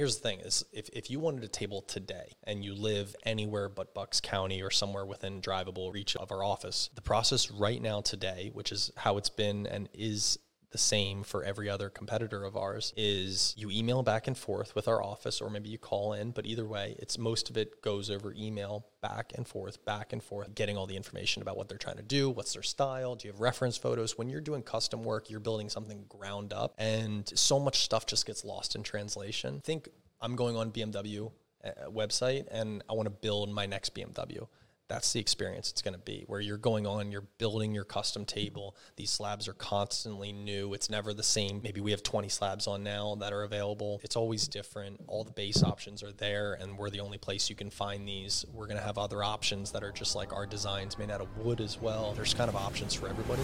here's the thing is if, if you wanted a table today and you live anywhere but Bucks County or somewhere within drivable reach of our office, the process right now today, which is how it's been and is the same for every other competitor of ours is you email back and forth with our office or maybe you call in but either way it's most of it goes over email back and forth back and forth getting all the information about what they're trying to do what's their style do you have reference photos? When you're doing custom work you're building something ground up and so much stuff just gets lost in translation. Think i'm going on bmw uh, website and i want to build my next bmw that's the experience it's going to be where you're going on you're building your custom table. These slabs are constantly new. It's never the same. Maybe we have 20 slabs on now that are available. It's always different. All the base options are there and we're the only place you can find these. We're going to have other options that are just like our designs made out of wood as well. There's kind of options for everybody.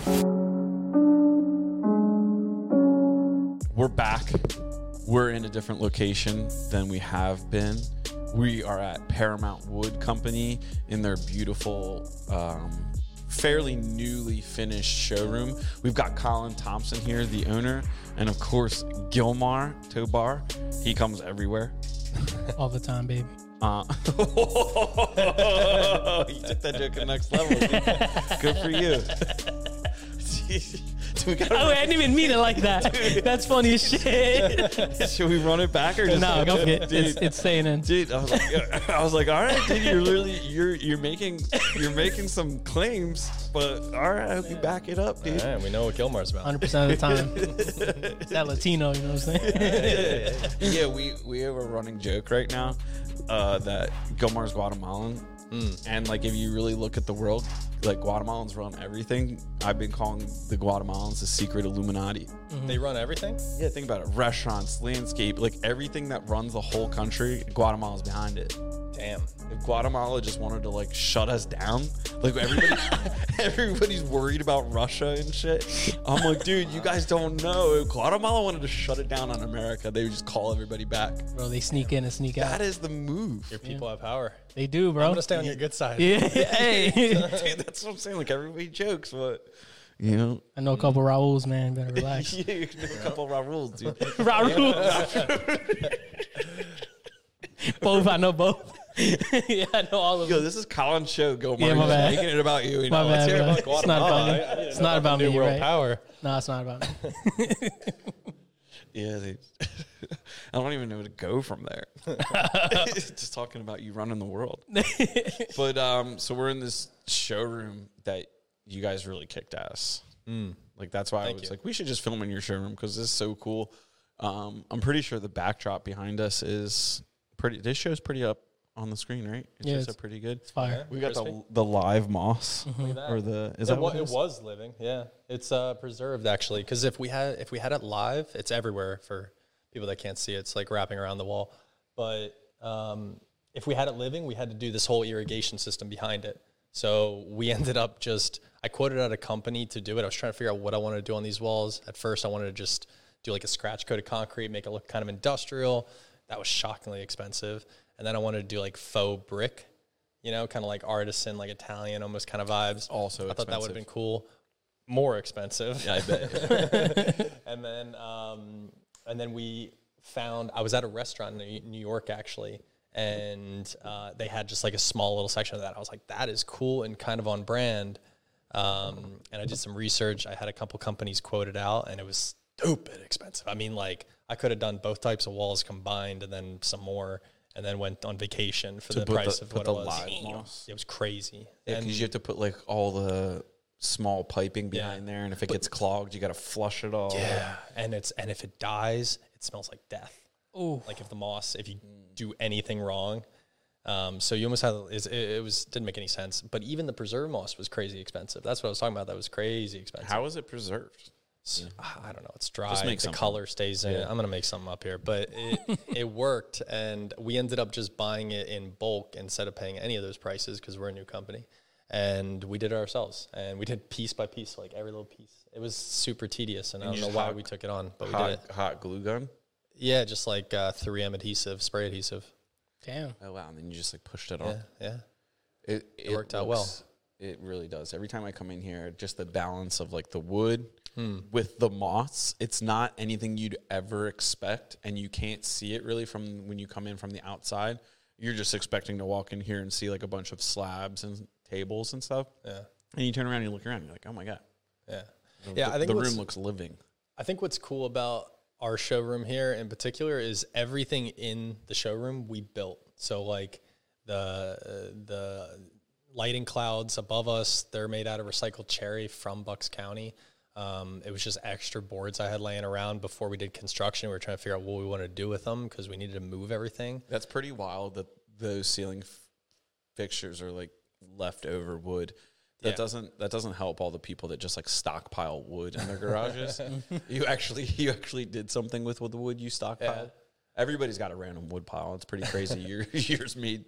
We're back. We're in a different location than we have been. We are at Paramount Wood Company in their beautiful, um, fairly newly finished showroom. We've got Colin Thompson here, the owner, and of course, Gilmar Tobar. He comes everywhere. all the time, baby. Uh, you took that joke to the next level. dude. Good for you. Do we gotta Oh, wait, I didn't even mean it like that. That's funny as shit. Should we run it back or just no, go for it. It's, it's staying in. dude, I was like, I was like, all right, dude, you're literally you're you're making you're making some claims, but all right, I hope you back it up, dude. all right we know what gilmar's about 100% of the time. It's that Latino, you know what I'm saying? Yeah, we we have a running joke right now uh, that Gilmar's Guatemalan, Mm. and like if you really look at the world, like Guatemalans run everything. I've been calling the Guatemalans the secret Illuminati. Mm-hmm. they run everything Yeah, think about it: restaurants, landscape, like everything that runs the whole country. Guatemala's behind it. Damn if Guatemala just wanted to like shut us down, like everybody, everybody's worried about Russia and shit. I'm like, dude, you guys don't know. If Guatemala wanted to shut it down on America, they would just call everybody back. Bro, they sneak in and sneak out. That is the move. your people have power They do, bro. i'm gonna stay on your good side yeah, hey. Dude, that's what I'm saying. Like everybody jokes, but you know, I know a couple Raul's, man. Better relax. yeah, you know a couple of rules, dude. Raul. both, I know both. yeah, I know all of Yo, them. this is Colin's show. Go, Yeah, Mario. my bad. Making it about you. you My know, bad, let's hear bro. about It's not about me. It's not about new me, world right? power No, it's not about me. Yeah, they, I don't even know where to go from there. Just talking about you running the world. but um, so we're in this showroom that you guys really kicked ass. Like that's why I was you. like, we should just film in your showroom because this is so cool. Um, I'm pretty sure the backdrop behind us is pretty. This show's pretty up on the screen, right? It's Yeah, just it's- a pretty good. It's fire. We got Crispy. the the live moss that. or the is it, that wa- what it is? was living yeah it's uh preserved actually because if we had if we had it live it's everywhere for people that can't see it it's like wrapping around the wall but um if we had it living we had to do this whole irrigation system behind it so we ended up just i quoted out a company to do it i was trying to figure out what i wanted to do on these walls at first i wanted to just do like a scratch coated concrete make it look kind of industrial that was shockingly expensive and then i wanted to do like faux brick you know, kind of like artisan, like Italian, almost kind of vibes. Also I thought that would have been cool. More expensive. Yeah, I bet. and then, um, and then we found I was at a restaurant in New York actually, and uh, they had just like a small little section of that. I was like, that is cool and kind of on brand. Um, and I did some research. I had a couple companies quoted out, and it was stupid expensive. I mean, like I could have done both types of walls combined, and then some more, and then went on vacation for To the price the- of what the it was. live moss. It was crazy. Yeah, because you have to put like all the small piping behind there, and if it gets clogged, you got to flush it all. yeah, and it's and if it dies, it smells like death. Oh, like if the moss if you do anything wrong um, so you almost had it, it was didn't make any sense but even the preserve moss was crazy expensive that's what i was talking about that was crazy expensive How was it preserved? S- i don't know it's dry make the something. color stays in it i'm gonna make something up here but it, it worked and we ended up just buying it in bulk instead of paying any of those prices because we're a new company and we did it ourselves and we did piece by piece like every little piece it was super tedious and, i don't know why hot- we took it on but we did it Hot, hot glue gun. yeah just like uh, 3m adhesive spray adhesive damn. Oh wow! And then you just like pushed it on. yeah It, worked out well. It really does. Every time I come in here, just the balance of like the wood with the moss. It's not anything you'd ever expect, and you can't see it really from when you come in from the outside. You're just expecting to walk in here and see like a bunch of slabs and tables and stuff. Yeah. And you turn around and you look around, and you're like, oh my god, Yeah. the, Yeah, I think the room looks living. I think what's cool about our showroom here in particular is everything in the showroom we built. So like the uh, the lighting clouds above us, they're made out of recycled cherry from Bucks County. Um, it was just extra boards I had laying around before we did construction. We were trying to figure out what we wanted to do with them because we needed to move everything. That's pretty wild that those ceiling f- fixtures are like leftover wood. That Yeah. doesn't that doesn't help all the people that just like stockpile wood in their garages. you actually you actually did something with the wood you stockpiled. Yeah. Everybody's got a random wood pile. It's pretty crazy. Your yours made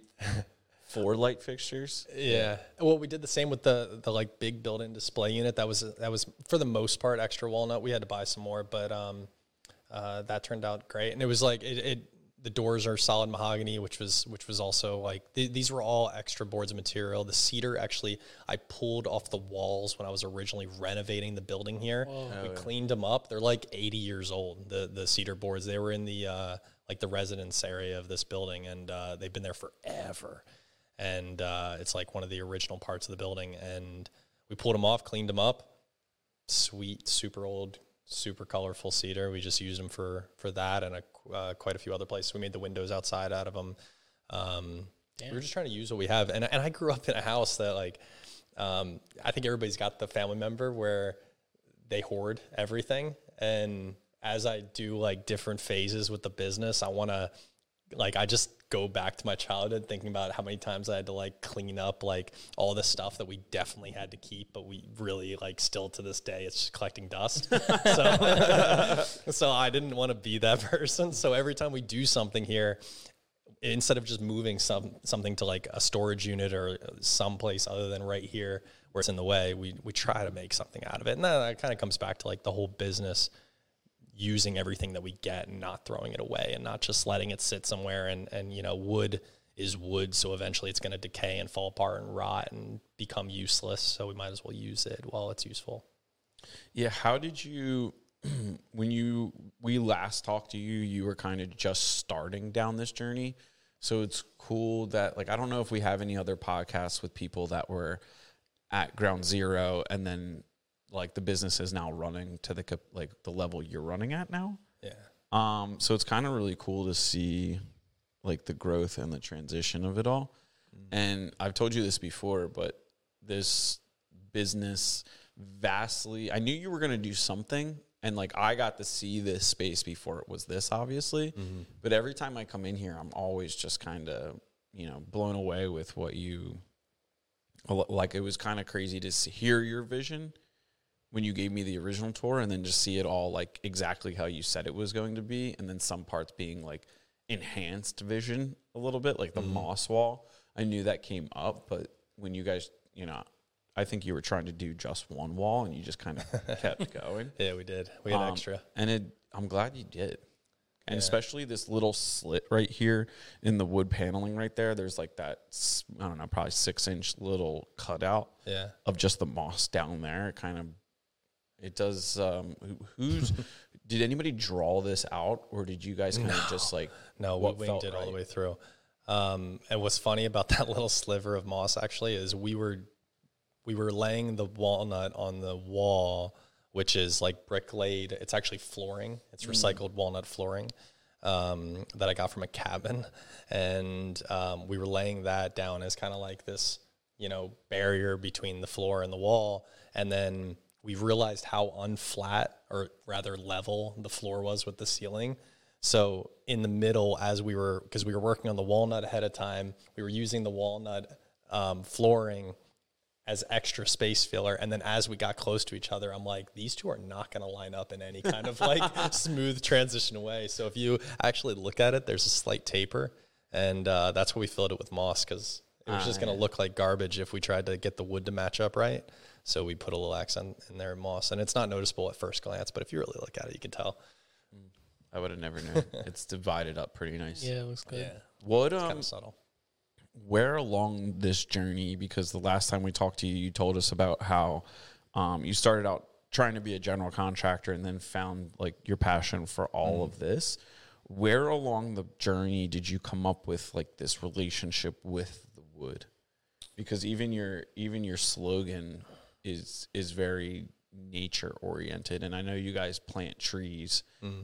four light fixtures. Yeah. Well, we did the same with the the like big built-in display unit. That was that was for the most part extra walnut. We had to buy some more, but um, uh, that turned out great. And it was like it, it the doors are solid mahogany, which was which was also like th- these were all extra boards of material. The cedar actually I pulled off the walls when I was originally renovating the building here. we cleaned them up. They're like 80 years old. The the cedar boards. They were in the uh, like the residence area of this building, and uh, they've been there forever and uh, it's like one of the original parts of the building. And we pulled them off, cleaned them up. Sweet, super old, super colorful cedar. We just used them for for that and a, uh, quite a few other places. We made the windows outside out of them. Um, we were just trying to use what we have. And and I grew up in a house that like um, I think everybody's got the family member where they hoard everything and as i do like different phases with the business i want to like i just go back to my childhood thinking about how many times i had to like clean up like all the stuff that we definitely had to keep but we really like still to this day it's just collecting dust so so i didn't want to be that person so every time we do something here instead of just moving some something to like a storage unit or someplace other than right here where it's in the way, we we try to make something out of it. And that, that kind of comes back to like the whole business using everything that we get and not throwing it away and not just letting it sit somewhere and and you know wood is wood so eventually it's going to decay and fall apart and rot and become useless so we might as well use it while it's useful Yeah, how did you when you we last talked to you, you were kind of just starting down this journey. So it's cool that like I don't know if we have any other podcasts with people that were at ground zero and then like the business is now running to the like the level you're running at now. yeah Um, so it's kind of really cool to see like the growth and the transition of it all. And I've told you this before, but this business vastly, I knew you were going to do something. And like I got to see this space before it was this, obviously. But every time I come in here, I'm always just kind of, you know, blown away with what you like. It was kind of crazy to see, hear your vision when you gave me the original tour and then just see it all like exactly how you said it was going to be and then some parts being like enhanced vision a little bit like the moss wall i knew that came up but when you guys you know i think you were trying to do just one wall and you just kind of kept going. Yeah we did. We had Um, extra. and it i'm glad you did. And especially this little slit right here in the wood paneling right there there's like that i don't know probably six inch little cutout yeah. of just the moss down there. It kind of it does. Um, who- who's did anybody draw this out, or did you guys kind of just like No, we what winged felt it all the way through. Um, and what's funny about that little sliver of moss actually is we were we were laying the walnut on the wall, which is like brick laid. It's actually flooring. It's Mm. recycled walnut flooring um, that I got from a cabin, and um, we were laying that down as kind of like this, you know, barrier between the floor and the wall, and then we realized how unflat or rather level the floor was with the ceiling. So in the middle, as we were, because we were working on the walnut ahead of time, we were using the walnut um, flooring as extra space filler. And then as we got close to each other, I'm like, these two are not going to line up in any kind of like smooth transition way. So if you actually look at it, there's a slight taper. And uh, that's why we filled it with moss because it was just going to look like garbage if we tried to get the wood to match up right. So we put a little accent in there, moss. And it's not noticeable at first glance, but if you really look at it, you can tell. I would have never known. it's divided up pretty nice. Yeah, it looks good. Yeah. What Kind um, of subtle. where along this journey? Because the last time we talked to you, you told us about how um you started out trying to be a general contractor and then found like your passion for all of this. Where along the journey did you come up with like this relationship with the wood? Because even your even your slogan is is very nature oriented and I know you guys plant trees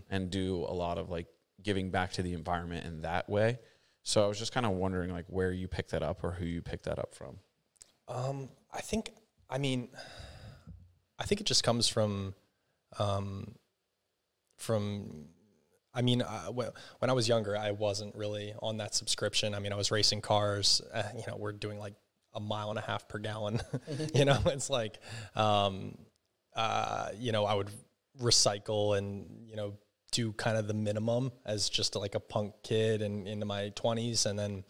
and do a lot of like giving back to the environment in that way. So I was just kind of wondering like where you picked that up or who you picked that up from. Um, I think, I mean, I think it just comes from, um, from, I mean, uh, when I was younger, I wasn't really on that subscription. I mean, I was racing cars. Uh, you know, we're doing like a mile and a half per gallon. you know, it's like, um, uh, you know, I would recycle and you know do kind of the minimum as just like a punk kid and into my 20s and then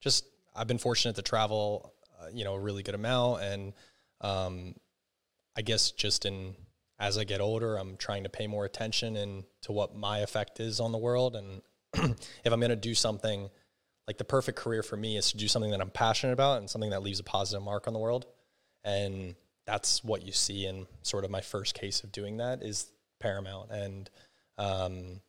just I've been fortunate to travel uh, you know a really good amount. And um, I guess just in as I get older I'm trying to pay more attention and to what my effect is on the world. And if I'm going to do something like the perfect career for me is to do something that I'm passionate about and something that leaves a positive mark on the world. And that's what you see in sort of my first case of doing that is paramount. And um,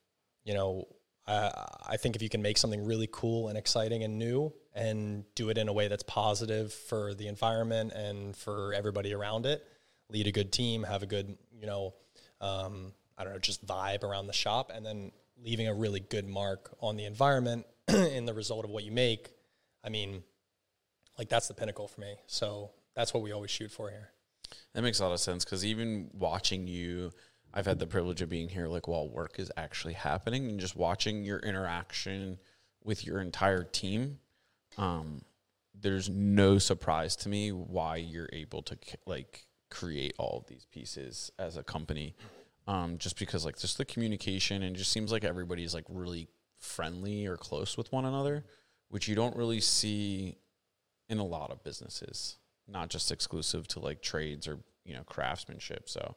you know I, I think if you can make something really cool and exciting and new and do it in a way that's positive for the environment and for everybody around it lead a good team have a good you know um, i don't know just vibe around the shop and then leaving a really good mark on the environment in the result of what you make i mean like that's the pinnacle for me so that's what we always shoot for here That makes a lot of sense because even watching you, I've had the privilege of being here like while work is actually happening and just watching your interaction with your entire team. Um, there's no surprise to me why you're able to like create all of these pieces as a company. Um, just because like just the communication and just seems like everybody's like really friendly or close with one another, which you don't really see in a lot of businesses not just exclusive to like trades or you know craftsmanship. So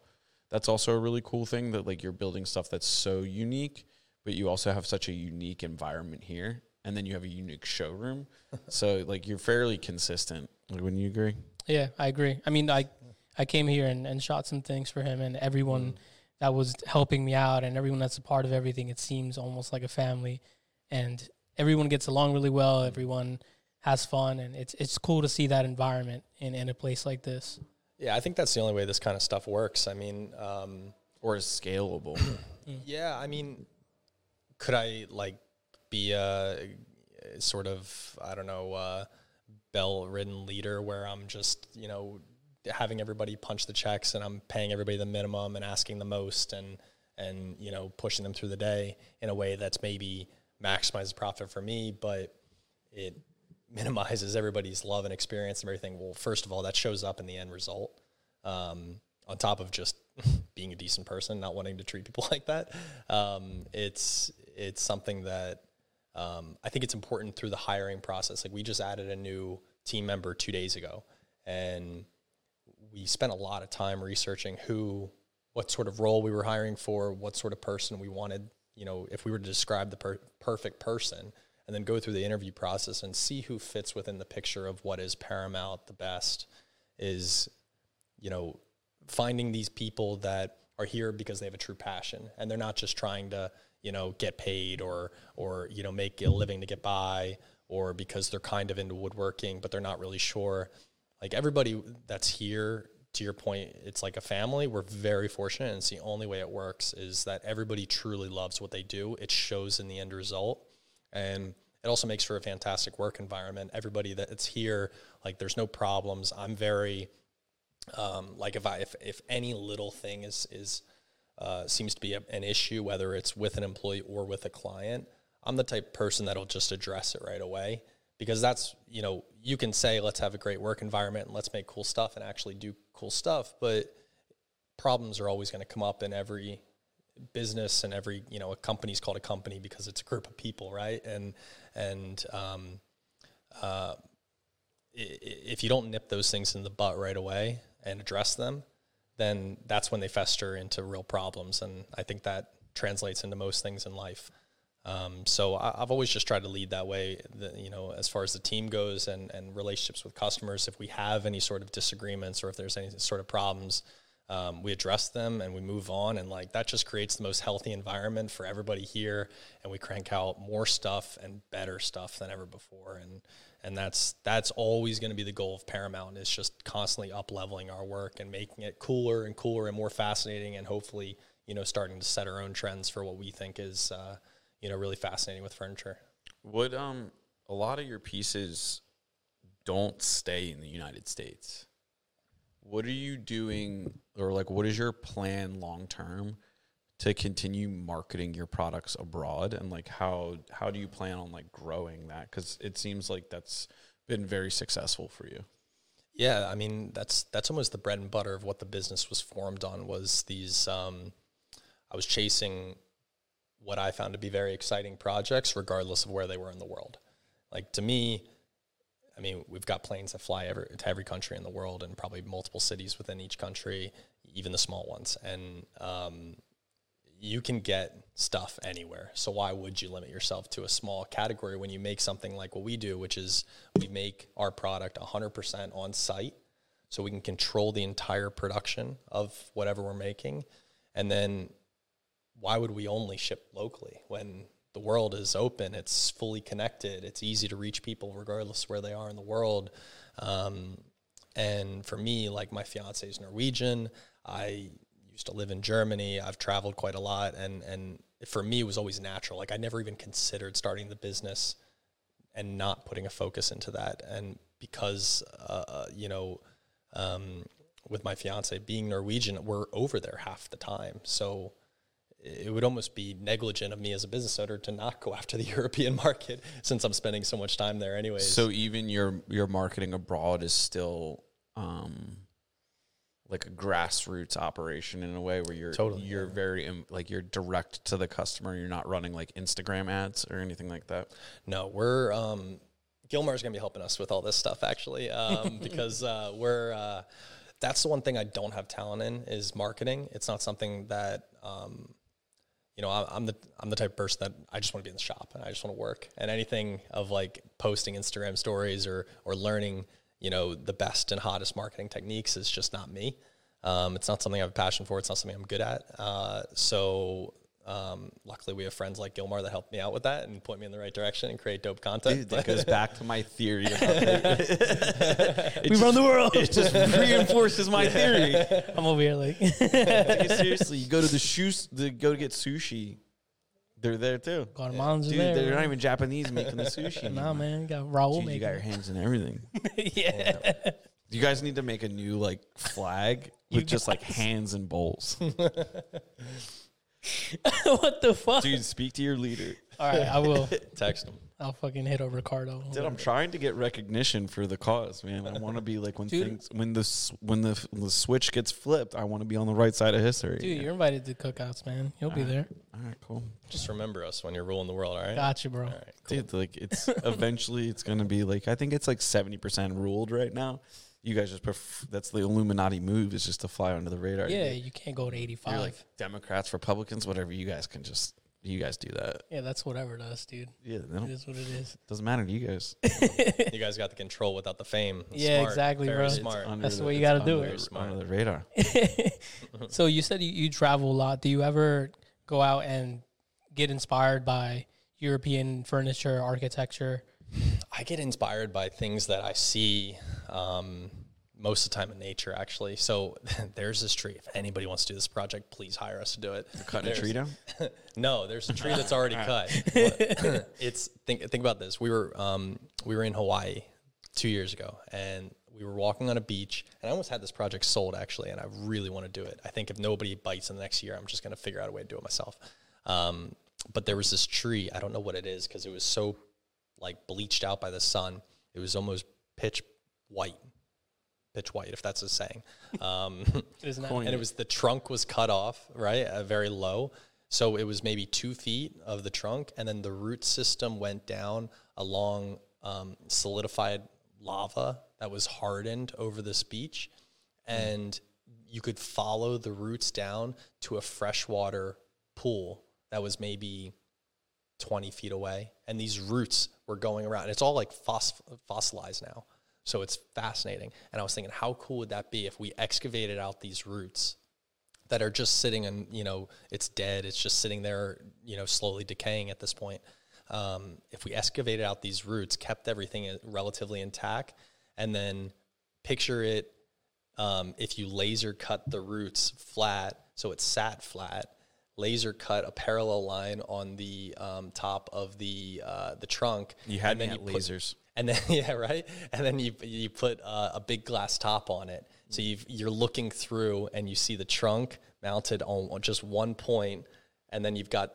that's also a really cool thing that like you're building stuff that's so unique but you also have such a unique environment here and then you have a unique showroom. So like you're fairly consistent. Like wouldn't you agree? Yeah, I agree. I mean, I I came here and, and shot some things for him, and everyone mm. That was helping me out, and everyone that's a part of everything. It seems almost like a family, and everyone gets along really well. Everyone has fun, and it's it's cool to see that environment in, in a place like this. yeah i think that's the only way this kind of stuff works i mean um, or is scalable Yeah, I mean, could I like be a, sort of I don't know uh, bell-ridden leader where I'm just you know having everybody punch the checks and I'm paying everybody the minimum and asking the most and and you know pushing them through the day in a way that's maybe maximizes profit for me, but it minimizes everybody's love and experience and everything. Well, first of all, that shows up in the end result. Um, on top of just being a decent person, not wanting to treat people like that, um, it's it's something that um, I think it's important through the hiring process. Like we just added a new team member two days ago, and we spent a lot of time researching who, what sort of role we were hiring for, what sort of person we wanted. You know, if we were to describe the per- perfect person, and then go through the interview process and see who fits within the picture of what is paramount, the best, is you know finding these people that are here because they have a true passion and they're not just trying to you know get paid or or you know make a living to get by or because they're kind of into woodworking but they're not really sure like everybody that's here to your point it's like a family. We're very fortunate and it's the only way it works is that everybody truly loves what they do. It shows in the end result. And it also makes for a fantastic work environment. Everybody that's here like there's no problems. I'm very um, like if I if, if any little thing is is uh, seems to be a, an issue, whether it's with an employee or with a client, I'm the type of person that'll just address it right away because that's you know you can say let's have a great work environment and let's make cool stuff and actually do cool stuff, but problems are always going to come up in every business and every you know a company's called a company because it's a group of people, right? And and um, uh, if you don't nip those things in the butt right away and address them, then that's when they fester into real problems. And I think that translates into most things in life. Um, so I, I've always just tried to lead that way, the, you know, as far as the team goes and, and relationships with customers. If we have any sort of disagreements or if there's any sort of problems, um, we address them and we move on. And like that just creates the most healthy environment for everybody here. And we crank out more stuff and better stuff than ever before. And and that's that's always going to be the goal of paramount is just constantly up leveling our work and making it cooler and cooler and more fascinating and hopefully you know starting to set our own trends for what we think is uh, you know really fascinating with furniture Would um a lot of your pieces don't stay in the United States? What are you doing or like what is your plan long term to continue marketing your products abroad and like how how do you plan on like growing that cuz it seems like that's been very successful for you. Yeah, I mean that's that's almost the bread and butter of what the business was formed on was these. Um, I was chasing what I found to be very exciting projects, regardless of where they were in the world. Like to me, I mean, we've got planes that fly every, to every country in the world, and probably multiple cities within each country, even the small ones. And um, you can get stuff anywhere. So why would you limit yourself to a small category when you make something like what we do, which is we make our product 100% on site so we can control the entire production of whatever we're making. And then why would we only ship locally when the world is open, it's fully connected, it's easy to reach people regardless of where they are in the world. Um, and for me, like my fiance is Norwegian. I used to live in Germany. I've traveled quite a lot, and and for me, it was always natural. Like I never even considered starting the business and not putting a focus into that. And because uh, uh, you know, um, with my fiance being Norwegian, we're over there half the time, so it would almost be negligent of me as a business owner to not go after the European market since I'm spending so much time there anyways. So even your your marketing abroad is still um like a grassroots operation in a way where you're Totally, you're very like you're direct to the customer. You're not running like Instagram ads or anything like that. No, we're um, Gilmar's gonna be helping us with all this stuff actually, um, because uh, we're uh, that's the one thing I don't have talent in is marketing. It's not something that um, you know I'm the I'm the type of person that I just want to be in the shop and I just want to work and anything of like posting Instagram stories or or learning you know the best and hottest marketing techniques is just not me. Um, it's not something I have a passion for. It's not something I'm good at. Uh, so um, luckily, we have friends like Gilmar that help me out with that and point me in the right direction and create dope content. Dude, that goes back to my theory. About it, we run the world. it just reinforces my theory. I'm over here like, Like, seriously, you go to the shoes, the go to get sushi. They're there too. Guatemalans are Dude, there. they're not even Japanese making the sushi. nah, man, you got Raul Dude, you got your hands in everything. it. yeah. You guys need to make a new like flag with just like hands and bowls. what the fuck? Dude, speak to your leader. All right, I will. Text him. I'll fucking hit over Ricardo. Dude, I'm trying to get recognition for the cause, man. I want to be like when Dude. things when the when the, the switch gets flipped, I want to be on the right side of history. Dude, you're invited to cookouts, man. You'll be there. All right, cool. Just remember us when you're ruling the world, all right? Gotcha, bro. All right, cool. Dude, like it's eventually it's gonna be like I think it's like seventy percent ruled right now. You guys just pref- that's the Illuminati move is just to fly under the radar. Yeah, you can't go to 85. You're like Democrats, Republicans, whatever. You guys can just you guys do that. yeah, that's whatever to us, dude. Yeah, they It don't, is what it is. doesn't matter to you guys. You guys got the control without the fame. Yeah, Smart. exactly, Very bro. Smart. That's the the way you gotta do under- it. Under the radar. so you said you, you travel a lot. Do you ever go out and get inspired by European furniture, architecture? I get inspired by things that I see um, most of the time in nature, actually. So there's this tree. If anybody wants to do this project, please hire us to do it. Cutting a tree down. No, there's a tree that's already cut. It's think think about this. We were um, we were in Hawaii two years ago, and we were walking on a beach, and I almost had this project sold actually, and I really want to do it. I think if nobody bites in the next year, I'm just going to figure out a way to do it myself. Um, but there was this tree. I don't know what it is because it was so like bleached out by the sun. It was almost pitch white, pitch white, if that's a saying. Um, Isn't and it was the trunk was cut off right uh, very low so it was maybe two feet of the trunk and then the root system went down along um, solidified lava that was hardened over this beach and you could follow the roots down to a freshwater pool that was maybe 20 feet away and these roots were going around And it's all like fos- fossilized now So it's fascinating. And I was thinking, how cool would that be if we excavated out these roots that are just sitting and, you know, it's dead, it's just sitting there, you know, slowly decaying at this point. Um, if we excavated out these roots, kept everything relatively intact, and then picture it um, if you laser cut the roots flat, so it's sat flat, laser cut a parallel line on the um, top of the uh, the trunk. You had and then you put- lasers. and then yeah, right. And then you you put uh, a big glass top on it, so you you're looking through and you see the trunk mounted on, on just one point, and then you've got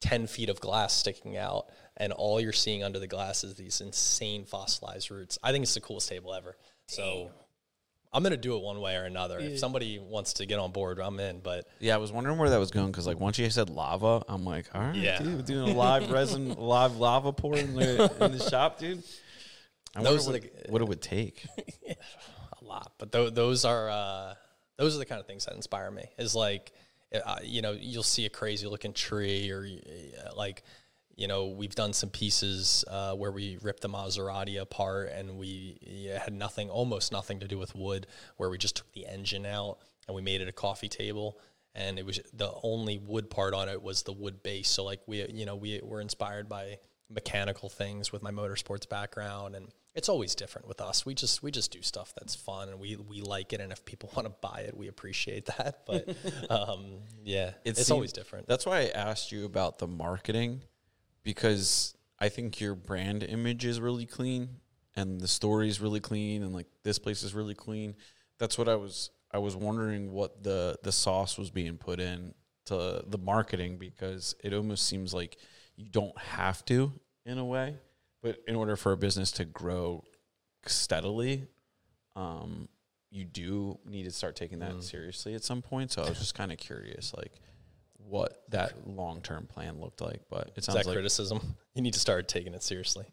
ten feet of glass sticking out, and all you're seeing under the glass is these insane fossilized roots. I think it's the coolest table ever. So. I'm gonna do it one way or another. If somebody wants to get on board, I'm in. But Yeah, I was wondering where that was going because, like, once you said lava, I'm like, all right, Yeah. dude, we're doing a live resin, live lava pour in the in the shop, dude. I Those wonder what, the- what it would take. a lot. But th- those are uh, those are the kind of things that inspire me. Is like, uh, you know, you'll see a crazy looking tree, or uh, like, you know, we've done some pieces uh, where we ripped the Maserati apart, and we yeah, had nothing, almost nothing to do with wood, where we just took the engine out and we made it a coffee table. And it was the only wood part on it was the wood base. So like we, you know, we were inspired by mechanical things with my motorsports background. And it's always different with us. We just we just do stuff that's fun and we we like it. And if people want to buy it we appreciate that. But um yeah it's seem- always different. That's why I asked you about the marketing because I think your brand image is really clean and the story is really clean and like this place is really clean. That's what I was I was wondering what the the sauce was being put in to the marketing because it almost seems like you don't have to in a way, but in order for a business to grow steadily, um, you do need to start taking that seriously at some point. So I was just kind of curious, like what that long term plan looked like. But it is sounds that like criticism you need to start taking it seriously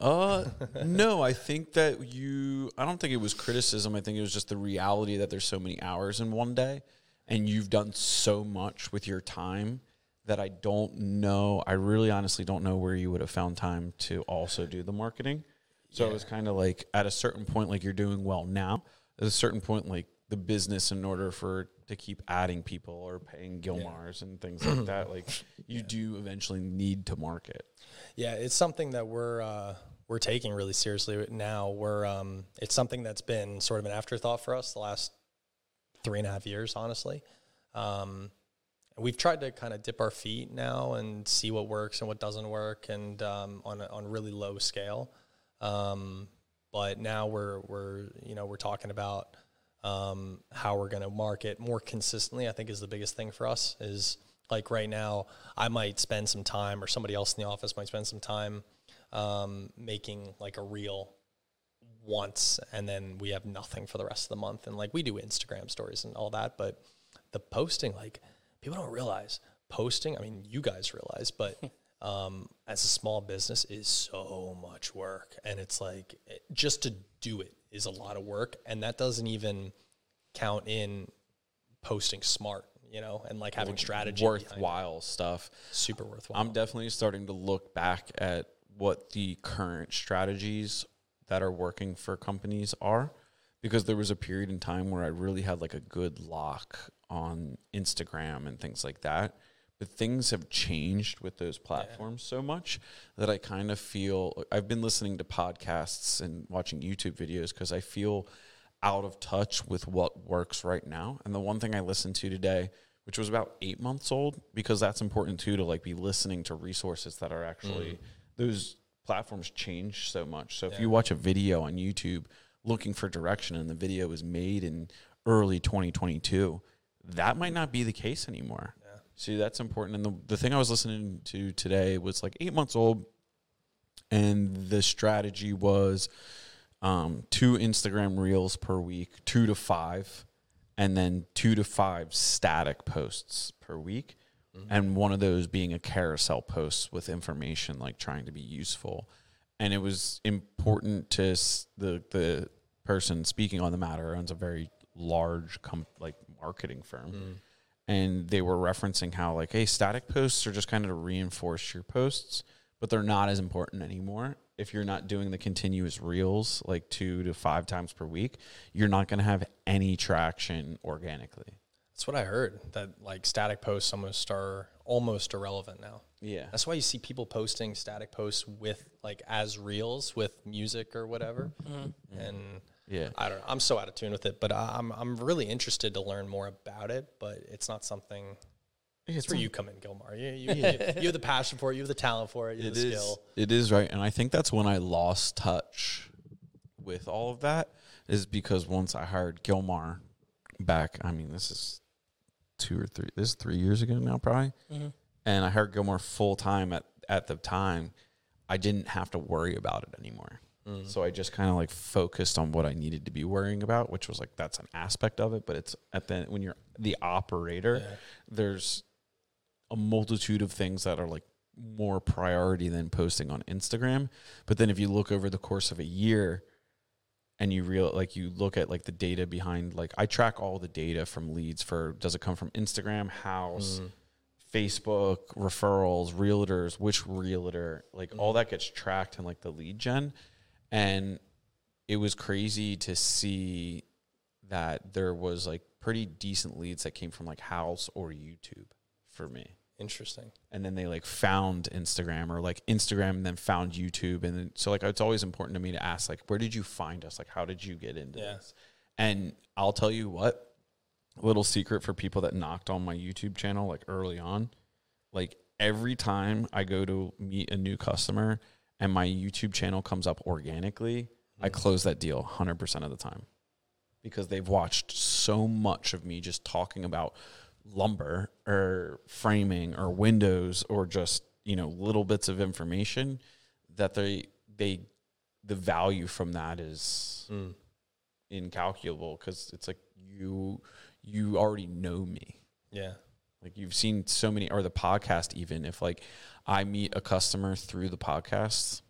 uh no, I think that you I don't think it was criticism. I think it was just the reality that there's so many hours in one day and you've done so much with your time that I don't know. I really honestly don't know where you would have found time to also do the marketing. So it was kind of like at a certain point like you're doing well now. At a certain point like the business in order for to keep adding people or paying Gilmars and things like that like you do eventually need to market. Yeah, it's something that we're uh, we're taking really seriously now. We're um, it's something that's been sort of an afterthought for us the last three and a half years, honestly. Um, we've tried to kind of dip our feet now and see what works and what doesn't work, and um, on a, on really low scale. Um, but now we're we're you know we're talking about um, how we're going to market more consistently. I think is the biggest thing for us. Is like right now, I might spend some time, or somebody else in the office might spend some time um, making like a reel once, and then we have nothing for the rest of the month. And like we do Instagram stories and all that, but the posting, like people don't realize posting. I mean, you guys realize, but um, as a small business, is so much work, and it's like it, just to do it is a lot of work, and that doesn't even count in posting smart, you know, and like having strategy worthwhile stuff. super worthwhile. I'm definitely starting to look back at what the current strategies that are working for companies are because there was a period in time where I really had like a good lock on Instagram and things like that. But things have changed with those platforms so much that I kind of feel I've been listening to podcasts and watching YouTube videos because I feel out of touch with what works right now. And the one thing I listened to today, which was about eight months old, because that's important too to like be listening to resources that are actually mm. those platforms change so much. So if you watch a video on YouTube looking for direction and the video was made in early 2022, that might not be the case anymore. See, that's important. And the, the thing I was listening to today was like eight months old, and the strategy was um, two Instagram reels per week, two to five, and then two to five static posts per week. And one of those being a carousel post with information, like trying to be useful. And it was important to s- the the person speaking on the matter owns a very large com- like marketing firm and they were referencing how like hey static posts are just kind of to reinforce your posts but they're not as important anymore. If you're not doing the continuous reels like two to five times per week, you're not going to have any traction organically. That's what I heard. That like static posts almost are almost irrelevant now. Yeah. That's why you see people posting static posts with like as reels with music or whatever. Mm-hmm. And Yeah. I don't know. I'm so out of tune with it, but I- I'm I'm really interested to learn more about it. But it's not something. It's where you come in, Gilmar. You, you, you, you have the passion for it. You have the talent for it. You have It the is. skill. It is right, and I think that's when I lost touch with all of that. Is because once I hired Gilmar back, I mean, this is two or three. This is three years ago now, probably. Mm-hmm. And I hired Gilmar full time at at the time. I didn't have to worry about it anymore. Mm. So I just kind of like focused on what I needed to be worrying about, which was like that's an aspect of it, but it's at the when you're the operator, there's a multitude of things that are like more priority than posting on Instagram. But then if you look over the course of a year and you real like you look at like the data behind like I track all the data from leads for does it come from Instagram, Houzz, mm. Facebook, referrals, realtors, which realtor, like all mm. that gets tracked in like the lead gen. And it was crazy to see that there was like pretty decent leads that came from like Houzz or YouTube for me. Interesting. and then they like found Instagram or like Instagram and then found YouTube. And then so like it's always important to me to ask like where did you find us? Like how did you get into Yeah. this? And I'll tell you what little secret for people that knocked on my YouTube channel like early on. Like every time I go to meet a new customer and my YouTube channel comes up organically I mm. close that deal 100% of the time because they've watched so much of me just talking about lumber or framing or windows or just you know little bits of information that they they the value from that is mm. incalculable because it's like you you already know me. Yeah. like you've seen so many or the podcast even if like i meet a customer through the podcast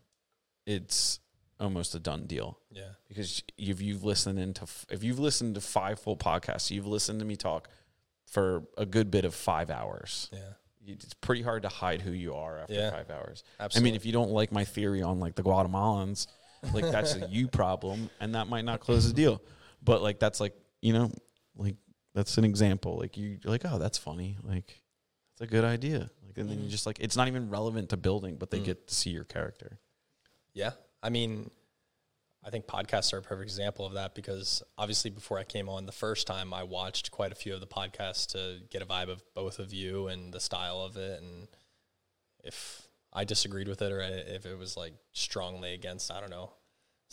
it's almost a done deal Yeah. because if you've listened into if you've listened to five full podcasts, you've listened to me talk for a good bit of five hours. Yeah. It's pretty hard to hide who you are after Yeah. five hours. Absolutely. I mean, if you don't like my theory on like the Guatemalans, like that's a you problem, and that might not close the deal. But like that's like you know, like that's an example. Like you- you're like, oh, that's funny. Like that's a good idea. And then you mm. just like it's not even relevant to building, but they mm. get to see your character. Yeah. I mean, I think podcasts are a perfect example of that because obviously before I came on the first time, I watched quite a few of the podcasts to get a vibe of both of you and the style of it. And if I disagreed with it or if it was like strongly against, I don't know,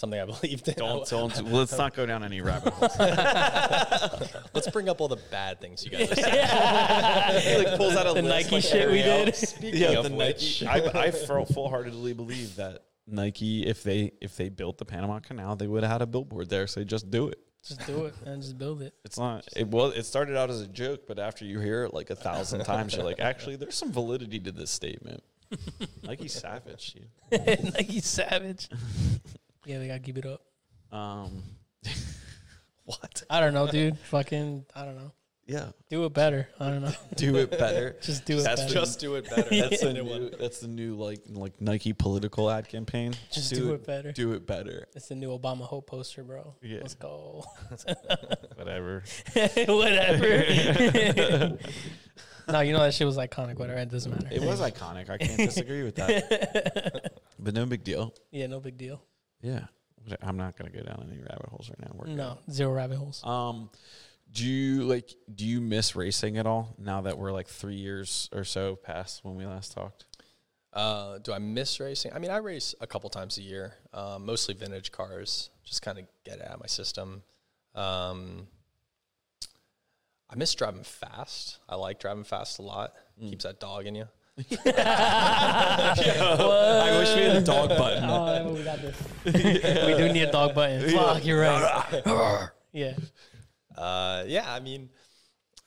something I believed in. Don't don't. let's not go down any rabbit holes. Let's bring up all the bad things you guys are saying. he like pulls out a The list, Nike like, shit we Ariel. did. Speaking yeah, of the which, Nike. I, I full heartedly believe that Nike, if they if they built the Panama Canal, they would have had a billboard there. So just do it. Just do it and just build it. It's not. It was. It started out as a joke, but after you hear it like a thousand times, you're like, actually, there's some validity to this statement. Nike's savage, dude. Nike Savage. Yeah, they gotta keep it up. Um, what? I don't know, dude. Fucking, I don't know. yeah, Do it better. I don't know. do it better. Just do it That's better. Just do it better. That's That's the the new new. That's the new like like Nike political ad campaign. Just do it better. Do it better. It's the new Obama Hope poster, bro. Yeah. Let's go. Whatever. Whatever. no, you know that shit was iconic. Whatever. It doesn't matter. It was iconic. I can't disagree with that. But no big deal. Yeah, no big deal. Yeah. I'm not gonna go down any rabbit holes right now. We're good. No, zero rabbit holes. Um, do you like? Do you miss racing at all now that we're like three years or so past when we last talked? Uh, do I miss racing? I mean, I race a couple times a year, um, mostly vintage cars, just kind of get it out of my system. Um, I miss driving fast. I like driving fast a lot. Keeps that dog in you. I wish we had a dog button. Oh, we got this. we do need a dog button. Fuck, you're right. yeah. Uh, yeah, I mean,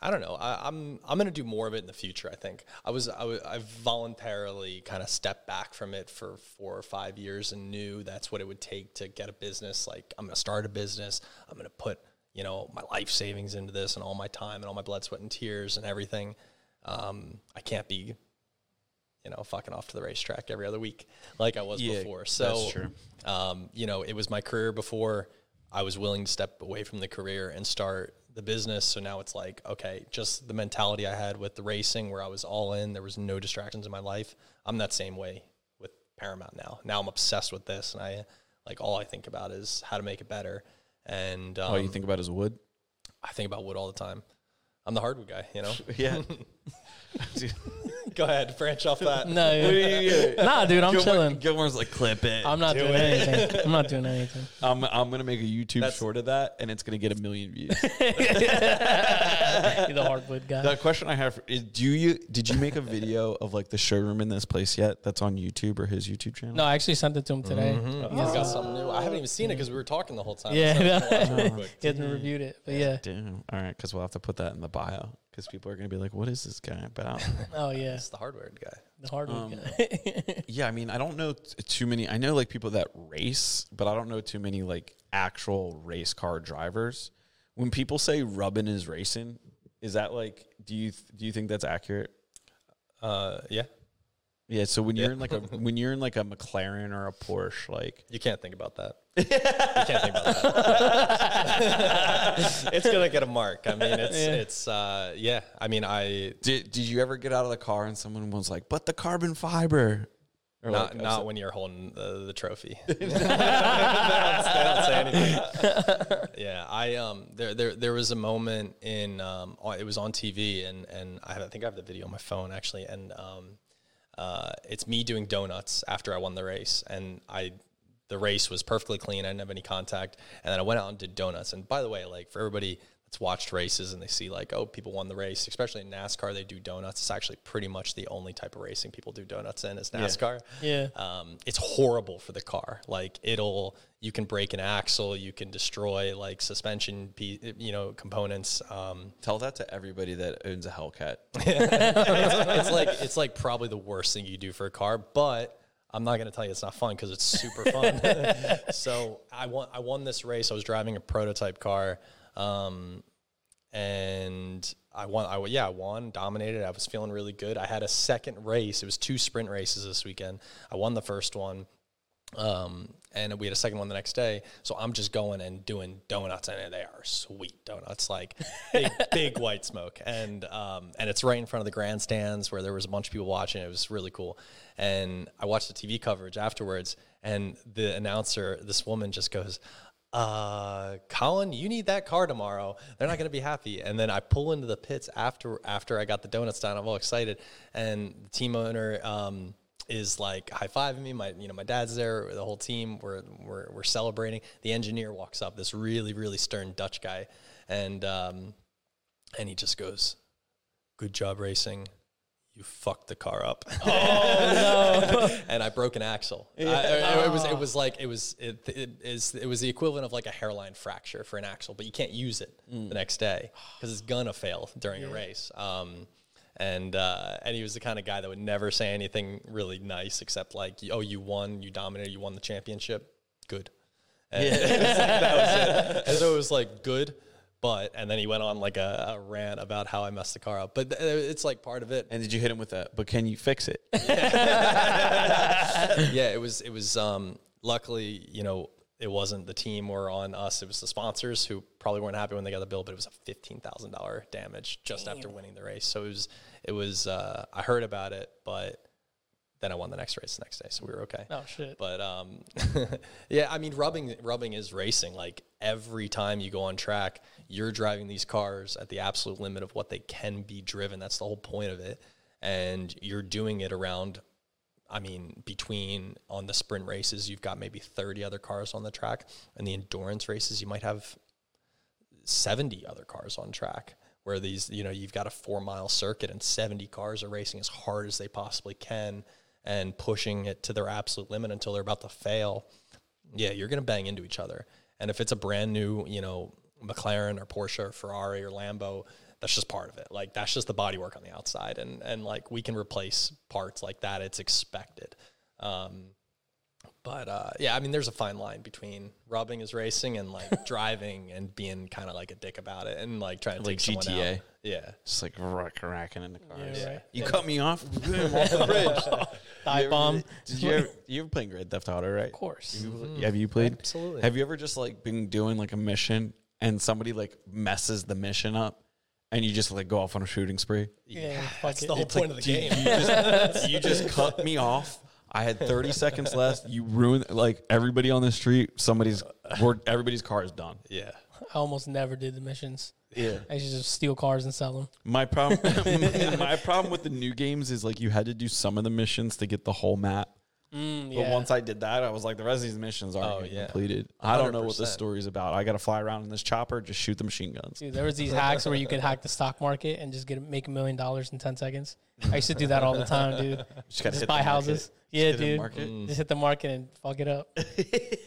I don't know. I, I'm I'm gonna do more of it in the future. I think I was I I voluntarily kind of stepped back from it for four or five years and knew that's what it would take to get a business. Like I'm gonna start a business. I'm gonna put you know my life savings into this and all my time and all my blood, sweat, and tears and everything. Um, I can't be you know, fucking off to the racetrack every other week like I was Yeah, before. So. Um, you know, it was my career before I was willing to step away from the career and start the business. So now it's like, okay, just the mentality I had with the racing where I was all in, there was no distractions in my life. I'm that same way with Paramount now. Now I'm obsessed with this and I like all I think about is how to make it better. And um, All you think about is wood. I think about wood all the time. I'm the hardwood guy, you know. Yeah. Go ahead, branch off that. No, nah, dude, I'm Gilmar, chilling. Gilmar's like, clip it. I'm not Do doing it. anything. I'm not doing anything. I'm, I'm gonna make a YouTube That's- short of that, and it's gonna get a million views. You're the hardwood guy. the question I have is: Do you did you make a video of like the showroom in this place yet? That's on YouTube or his YouTube channel? No, I actually sent it to him today. Mhm. He's got something new. I haven't even seen it because we were talking the whole time. Yeah, So I have to watch it real he quick. hasn't reviewed it, but yeah. Damn. All right, because we'll have to put that in the bio because people are gonna be like, "What is this guy about?" Oh yeah, It's the hardware guy. the hardwood Um, guy. yeah, I mean, I don't know t- too many. I know like people that race, but I don't know too many like actual race car drivers. When people say rubbing is racing, is that like? Do you th- do you think that's accurate? Uh, yeah, Yeah. So when you're in like a when you're in like a McLaren or a Porsche, like you can't think about that. you can't think about that. it's gonna get a mark. I mean, it's Yeah. it's uh, yeah. I mean, I did did you ever get out of the car and someone was like, "But the carbon fiber." Or not like, not when you're holding the, the trophy. they, don't, they don't say anything. yeah, I um there there there was a moment in um it was on TV and and I, I think I have the video on my phone actually and um uh it's me doing donuts after I won the race and I the race was perfectly clean. I didn't have any contact. And then I went out and did donuts. And by the way like for everybody that's watched races and they see like oh people won the race especially in NASCAR they do donuts it's actually pretty much the only type of racing people do donuts in is NASCAR Yeah. um, it's horrible for the car. Like it'll, you can break an axle, you can destroy like suspension, pe- you know, components. Um, Tell that to everybody that owns a Hellcat. it's, it's like it's like probably the worst thing you do for a car, but. I'm not going to tell you it's not fun because it's super fun. so I won. I won this race. I was driving a prototype car, um, and I won. I yeah, I won, dominated. I was feeling really good. I had a second race. It was two sprint races this weekend. I won the first one, um, and we had a second one the next day. So I'm just going and doing donuts, and they are sweet donuts, like big, big white smoke, and um, and it's right in front of the grandstands where there was a bunch of people watching. It was really cool, and I watched the TV coverage afterwards, and the announcer, this woman, just goes. Uh, Colin, you need that car tomorrow. They're not going to be happy. And then I pull into the pits after after I got the donuts done. I'm all excited, and the team owner um, is like high fiving me. My you know my dad's there. The whole team we're we're we're celebrating. The engineer walks up. This really really stern Dutch guy, and um, and he just goes, "Good job racing." You fucked the car up. Oh no! and I broke an axle. I- I- it was it was like it was it, it is it was the equivalent of like a hairline fracture for an axle, but you can't use it the next day because it's gonna fail during a race. Um, and uh, and he was the kind of guy that would never say anything really nice except like, "Oh, you won, you dominated, you won the championship, good." And that was it. And so it was like good, but and then he went on like a, a rant about how I messed the car up. But th- it's like part of it. And did you hit him with that? But can you fix it? yeah, it was it was um luckily, you know, it wasn't the team or on us, it was the sponsors who probably weren't happy when they got the bill, but it was a fifteen thousand dollar damage just after winning the race. So it was it was uh I heard about it, but then I won the next race the next day, so we were okay. Oh shit. But um, yeah, I mean, rubbing rubbing is racing. Like every time you go on track, you're driving these cars at the absolute limit of what they can be driven. That's the whole point of it, and you're doing it around. I mean, between on the sprint races, you've got maybe 30 other cars on the track, and the endurance races, you might have 70 other cars on track. Where these, you know, you've got a four mile circuit and 70 cars are racing as hard as they possibly can and pushing it to their absolute limit until they're about to fail. Yeah, you're going to bang into each other. And if it's a brand new, you know, McLaren or Porsche or Ferrari or Lambo, that's just part of it. Like that's just the bodywork on the outside, and and like we can replace parts like that. It's expected. Um, But uh, yeah, I mean, there's a fine line between rubbing is racing and like driving and being kind of like a dick about it and like trying to Like take someone GTA. out. Yeah. Just like rack, racking in the cars. Yeah, right. You cut me off. I'm off the bridge. Dive You ever- bomb. Did you ever, you ever playing Grand Theft Auto, right? Of course. You- Have you played? Absolutely. Have you ever just like been doing like a mission and somebody like messes the mission up and you just like go off on a shooting spree? Yeah, That's it. the whole It's point of the You- game. You just, you just cut me off. I had 30 seconds left. You ruined like everybody on the street. Somebody's we're, everybody's car is done. yeah. I almost never did the missions. Yeah. I used to just steal cars and sell them. My problem my problem with the new games is like you had to do some of the missions to get the whole map. Mm, But once I did that, I was like, the rest of these missions aren't Oh, yeah. completed. I don't know what this 100%. story's about. I got to fly around in this chopper, just shoot the machine guns. Dude, there was these hacks where you could hack the stock market and just get make a million dollars in ten seconds. I used to do that all the time, dude. Just, gotta Just buy the market. houses. Yeah, Just dude. Mm. Just hit the market and fuck it up.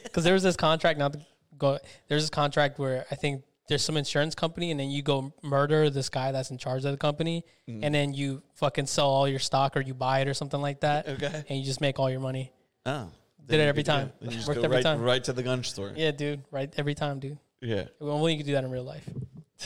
Because there was this contract, not to go. There's this contract where I think there's some insurance company, and then you go murder this guy that's in charge of the company, Mm. and then you fucking sell all your stock or you buy it or something like that, Okay. and you just make all your money. Oh. Did it every time. You just Worked go every right, time. right to the gun store. Yeah, dude. Right, every time, dude. Yeah. Only you could do that in real life.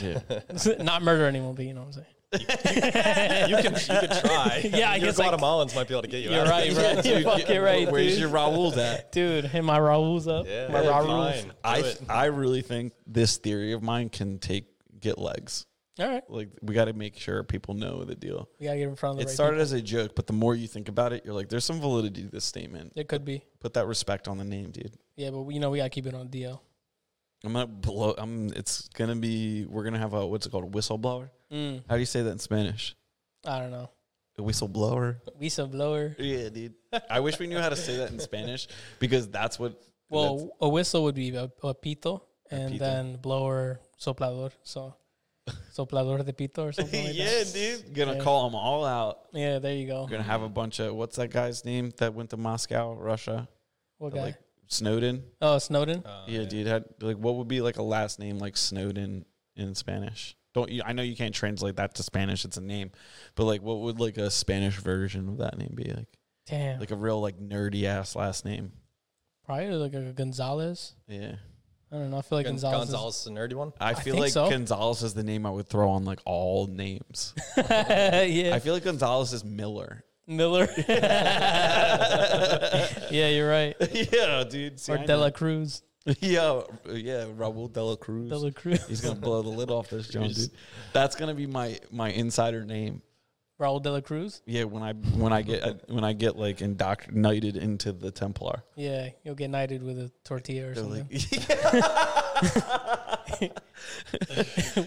Yeah. not murder anyone, but you know what I'm saying. You can, you can try. Yeah, I Your guess, like- Guatemalans might be able to get you You're out. right, right. You're fucking right, Where's dude. your Raoul's at? Dude, hit my Raul's up. Yeah, my yeah, Raul's. I Do. I really think this theory of mine can take get legs. All right. Like we got to make sure people know the deal. We gotta get in front of the It right started people. as a joke, but the more you think about it, you're like, there's some validity to this statement. It could be. Put that respect on the name, dude. Yeah, but you know we gotta keep it on DL. I'm gonna blow. I'm. It's gonna be. We're gonna have a what's it called? A whistleblower. Mm, How do you say that in Spanish? I don't know. A whistleblower. Whistleblower. Yeah, dude. I wish we knew how to say that in Spanish because that's what. that's- Well, a whistle would be a, a pito, and pito. then blower soplador. So soplador de pito or something like yeah, that. dude. Gonna Yeah. call them all out. Yeah, there you go. Gonna have a bunch of what's that guy's name that went to Moscow, Russia? What guy? Like Snowden. oh, Snowden. Uh, yeah, dude. Had like what would be like a last name like Snowden in Spanish? Don't you? I know you can't translate that to Spanish. It's a name, but like, what would like a Spanish version of that name be? Like, Damn. like a real like nerdy ass last name. Probably like a Gonzalez. Yeah, I don't know. I feel like Gon- Gonzalez. is- Gonzalez is the nerdy one. I feel think like so. Gonzalez is the name I would throw on like all names. yeah. I feel like Gonzalez is Miller. Miller. yeah, you're right. yeah, dude. See, or I Dela know. Cruz. Yeah, yeah. Raul Dela Cruz. Dela Cruz. He's gonna blow the lid off this joint, dude. That's gonna be my my insider name. Raul Dela Cruz. Yeah, when I when I get uh, when I get like indoctrinated into the Templar. Yeah, you'll get knighted with a tortilla or They're something. like, yeah,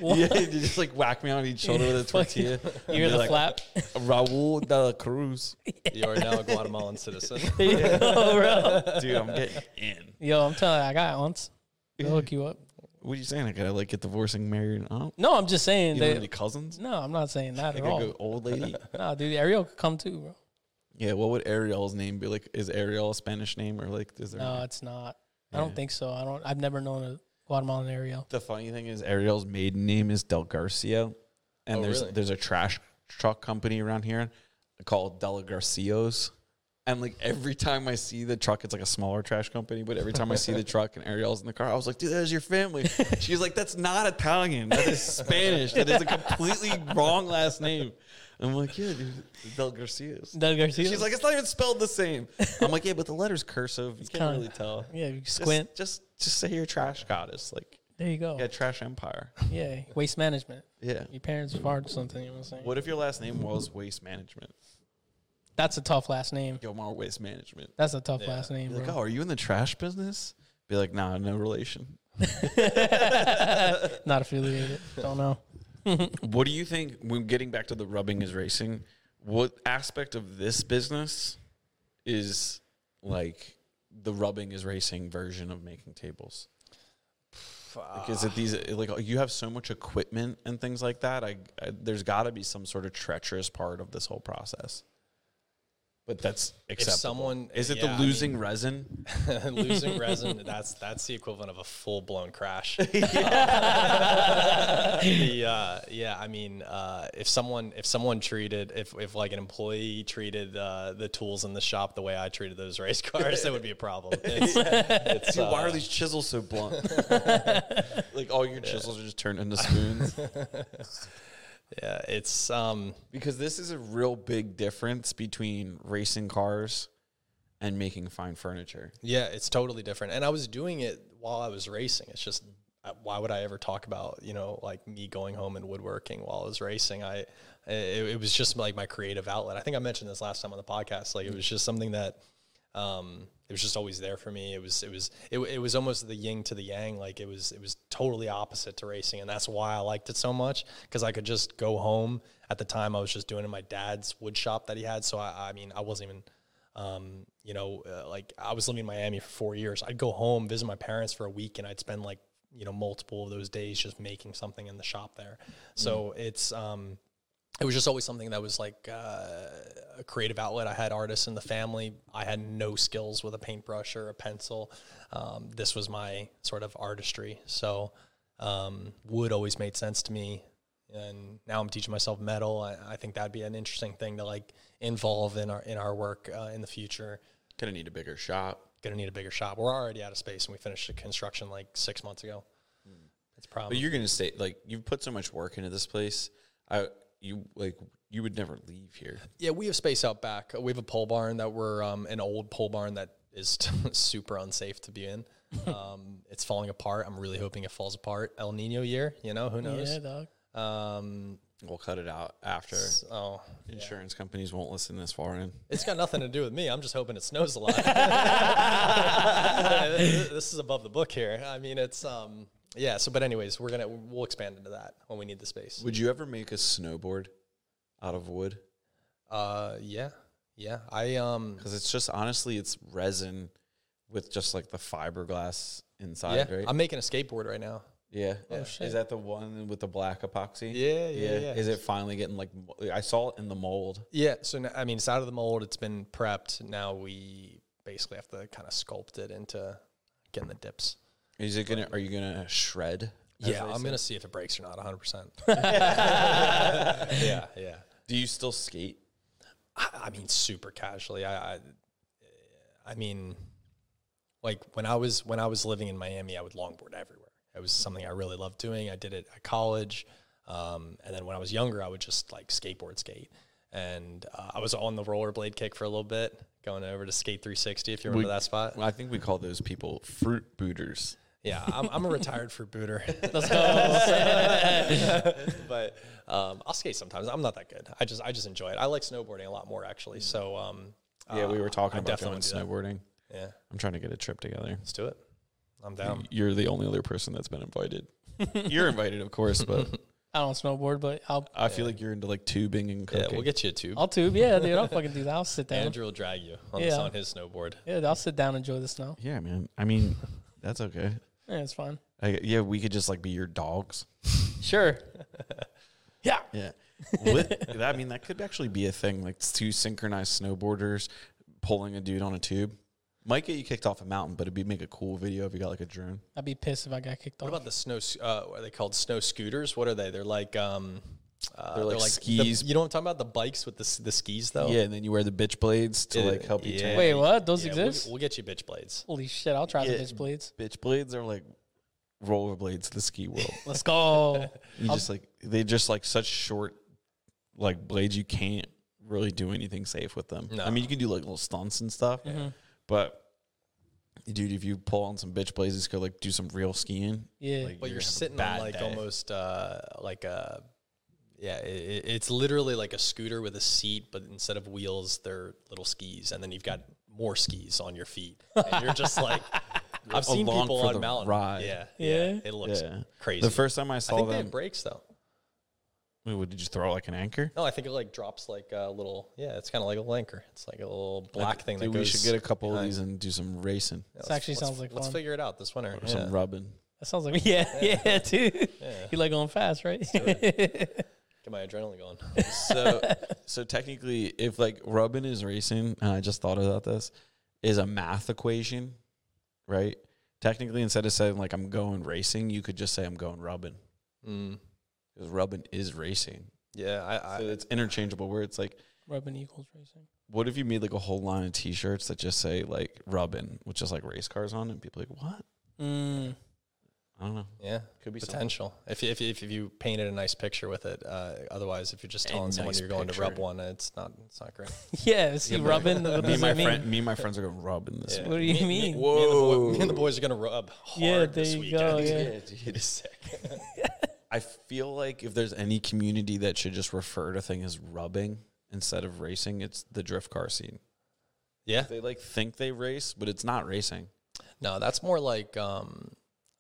you just like whack me on each shoulder with a tortilla. you hear the like, flap? Raul de la Cruz, You are now a Guatemalan citizen. oh, bro. dude. I'm getting in. Yo, I'm telling you, I got aunts. They'll hook you up. What are you saying? I gotta like get divorced and married? Oh, No, I'm just saying you don't have any cousins? No, I'm not saying that at could all. go old lady. Nah, dude, Ariel could come too, bro. yeah, what would Ariel's name be? Like, is Ariel a Spanish name or like is there? No, it's not. I don't think so. I don't. I've never known a Guatemalan Ariel. The funny thing is, Ariel's maiden name is Del Garcia, and Oh, there's really? there's a trash truck company around here called Del Garcios. And like every time I see the truck, it's like a smaller trash company. But every time I see the truck and Ariel's in the car, I was like, "Dude, that is your family." She's like, "That's not Italian. That is Spanish. That is a completely wrong last name." I'm like, "Yeah, dude, Del Garcios." Del Garcia. She's like, "It's not even spelled the same." I'm like, "Yeah, but the letter's cursive. You can't kinda- really tell." yeah, you Just- squint. Just, just say you're trash goddess. Like, there you go. yeah, trash empire. Yeah, waste management. Yeah. Your parents farted something. You know what I'm saying? What if your last name was Waste Management? That's a tough last name. Gilmar Waste Management. That's a tough Yeah. last name, Be like, bro. oh, are you in the trash business? Be like, nah, no relation. Not affiliated. Don't know. What do you think when getting back to the rubbing is racing? What aspect of this business is like the rubbing is racing version of making tables? Like, is it these like oh, you have so much equipment and things like that? I, I there's got to be some sort of treacherous part of this whole process. But that's acceptable. someone- is it yeah, the I losing resin? losing resin that's that's the equivalent of a full blown crash. the, uh, yeah, I mean, uh, if someone if someone treated if if like an employee treated uh, the tools in the shop the way I treated those race cars, that would be a problem. It's, it's, Dude, why uh, are these chisels so blunt? like all your chisels are just turned into spoons. Yeah, it's um because this is a real big difference between racing cars and making fine furniture. Yeah, it's totally different. And I was doing it while I was racing. It's just uh, why would I ever talk about you know like me going home and woodworking while I was racing? I it, it was just like my creative outlet. I think I mentioned this last time on the podcast. Like it was just something that um, it was just always there for me. It was it was it, it was almost the yin to the yang. Like it was it was totally opposite to racing, and that's why I liked it so much because I could just go home. At the time, I was just doing it in my dad's wood shop that he had. So I, I mean, I wasn't even um, you know, uh, like I was living in Miami for four years. I'd go home, visit my parents for a week, and I'd spend like, you know, multiple of those days just making something in the shop there. So it's, um, it was just always something that was like uh, a creative outlet. I had artists in the family. I had no skills with a paintbrush or a pencil. Um, this was my sort of artistry. So um, wood always made sense to me. And now I'm teaching myself metal. I, I think that'd be an interesting thing to like involve in our in our work uh, in the future. Gonna need a bigger shop. Gonna need a bigger shop. We're already out of space, and we finished the construction like six months ago. It's a problem. But you're gonna stay like you've put so much work into this place. I you like you would never leave here. Yeah, we have space out back. We have a pole barn that we're um, an old pole barn that is super unsafe to be in. Um, it's falling apart. I'm really hoping it falls apart. El Nino year, you know, who knows? Yeah, dog. Um, We'll cut it out after. oh, Insurance companies won't listen this far in. it's got nothing to do with me. I'm just hoping it snows a lot. this is above the book here. I mean, it's um, yeah. So, but anyways, we're gonna we'll expand into that when we need the space. Would you ever make a snowboard out of wood? Uh, yeah, yeah. I um, Because it's just honestly, it's resin with just like the fiberglass inside, yeah. right? I'm making a skateboard right now. yeah. Oh, shit. Is that the one with the black epoxy? Yeah, yeah, yeah. Is it finally getting like? I saw it in the mold. Yeah, so I mean, it's out of the mold. It's been prepped. Now we basically have to kind of sculpt it into getting the dips. Is it gonna? Are you gonna shred? Yeah, I'm gonna see if it breaks or not. 100. percent Yeah, yeah. Do you still skate? I, I mean, super casually. I, I, I mean, like when I was when I was living in Miami, I would longboard everywhere. It was something I really loved doing. I did it at college, um, and then when I was younger, I would just like skateboard skate. And uh, I was on the rollerblade kick for a little bit, going over to Skate 360. If you remember We- that spot, Well, I think we call those people fruit booters. Yeah, I'm, I'm a retired fruit booter. Let's go. but um, I'll skate sometimes. I'm not that good. I just I just enjoy it. I like snowboarding a lot more actually. So um, Yeah, we uh, were talking I about definitely going snowboarding. that. Yeah, I'm trying to get a trip together. let's do it. I'm down. You're the only other person that's been invited. you're invited, of course, but I don't snowboard, but I'll I feel like you're into like tubing and Yeah, we'll get you a tube. I'll tube. Yeah, dude, I'll fucking do that. I'll sit down. Andrew will drag you on, Yeah. on his snowboard. Yeah, I'll sit down and enjoy the snow. yeah, man. I mean, that's okay. Yeah, it's fine. I, yeah, we could just like be your dogs. Sure. yeah. Yeah. What- I mean, that could actually be a thing. Like two synchronized snowboarders pulling a dude on a tube. Might get you kicked off a mountain, but it'd be make a cool video if you got like a drone. I'd be pissed if I got kicked off. What off. about the snow? s- Uh, what are they called? Snow scooters? What are they? They're like um, uh, They're like the- skis. you know what I'm talking about? The bikes with the the skis though. Yeah, and then you wear the bitch blades to Yeah, like help you yeah. turn. Wait, what? Those Yeah, we'll- exist? We'll, get you bitch blades. Holy shit! I'll try Yeah. the bitch blades. Bitch blades are like rollerblades to the ski world. Let's go. You just like they just like such short like blades you can't really do anything safe with them. No. I mean you can do like little stunts and stuff, Mhm. but dude, if you pull on some bitch blades, just go like do some real skiing. Yeah. Like, But you're gonna have a sitting on like day. almost uh, like a yeah, it, it's literally like a scooter with a seat, but instead of wheels, they're little skis, and then you've got more skis on your feet, and you're just like. I've seen Along people for on the mountain. ride. Yeah, Yeah. yeah, it looks Yeah. crazy. The first time I I saw think they them, have brakes though. wait, what, did you throw like an anchor? No, I think it like drops like a little. Yeah, it's kind of like a linker. It's like a little black thing that Dude, goes. we should get a couple of these and do some racing Yeah, This actually sounds like Let's fun. figure it out this winter. or Yeah. some rubbing. That sounds like yeah, yeah, dude. Yeah. You like going fast, right? Get my adrenaline going. so so technically if like rubbing is racing and i just thought about this is a math equation right technically instead of saying like i'm going racing you could just say i'm going rubbing Mm. because rubbing is racing Yeah, I, I so it's interchangeable where it's like Rubbing equals racing. what if you made like a whole line of t-shirts that just say like rubbing with just like race cars on it and people are like what Mm. I don't know yeah, could be potential. If, you- if, you- if you painted a nice picture with it, uh, otherwise, if you're just A telling someone nice you're going to rub one, it's not it's not great. Yeah, see, Yeah, but rubbing. What me and my mean? friend me and my friends are going to rub in this Yeah. What do you Me- mean? Me, me, and the boy- Whoa. me and the boys are gonna rub hard Yeah, this there you weekend. go, yeah. Yeah, dude, it's sick. I feel like if there's any community that should just refer to thing as rubbing instead of racing, it's the drift car scene. Yeah. They like think they race, but it's not racing. No, that's more like um,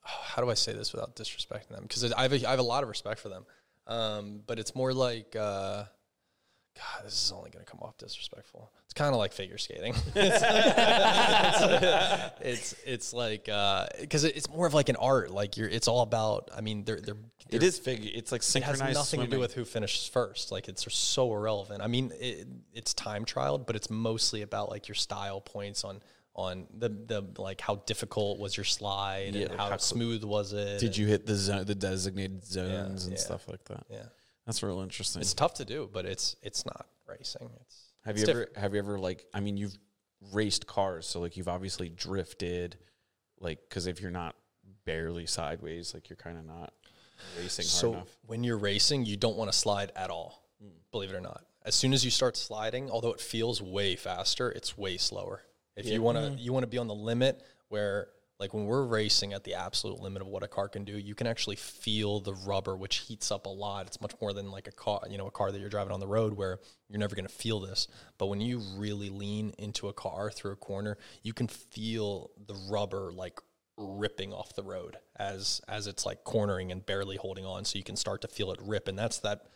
how do I say this without disrespecting them? Because I have a, I have a lot of respect for them, um, but it's more like uh, God, this is only going to come off disrespectful. It's kind of like figure skating. it's, it's, it's it's like because it's more of like an art. Like you're, it's all about. I mean, they're they're. It they're- is figure. It's like synchronized. It has nothing to do with who finishes first. Like it's so irrelevant. I mean, it, it's time trialed, but it's mostly about like your style points on on the the like how difficult was your slide Yeah, and how, how smooth was it. Did you hit the zone, the designated zones and yeah. stuff like that? Yeah, That's real interesting. it's tough to do, but it's it's not racing. It's have it's you ever have you ever like I mean you've raced cars, so like you've obviously drifted, like because if you're not barely sideways, like you're kind of not racing so hard enough. when you're racing, you don't want to slide at all. Hmm. Believe it or not. As soon as you start sliding, although it feels way faster, it's way slower. If you want to, mm-hmm. you want to be on the limit where, like, when we're racing at the absolute limit of what a car can do, you can actually feel the rubber, which heats up a lot. It's much more than like a car, you know, a car that you're driving on the road where you're never going to feel this. But when you really lean into a car through a corner, you can feel the rubber like ripping off the road as as it's like cornering and barely holding on so you can start to feel it rip and that's that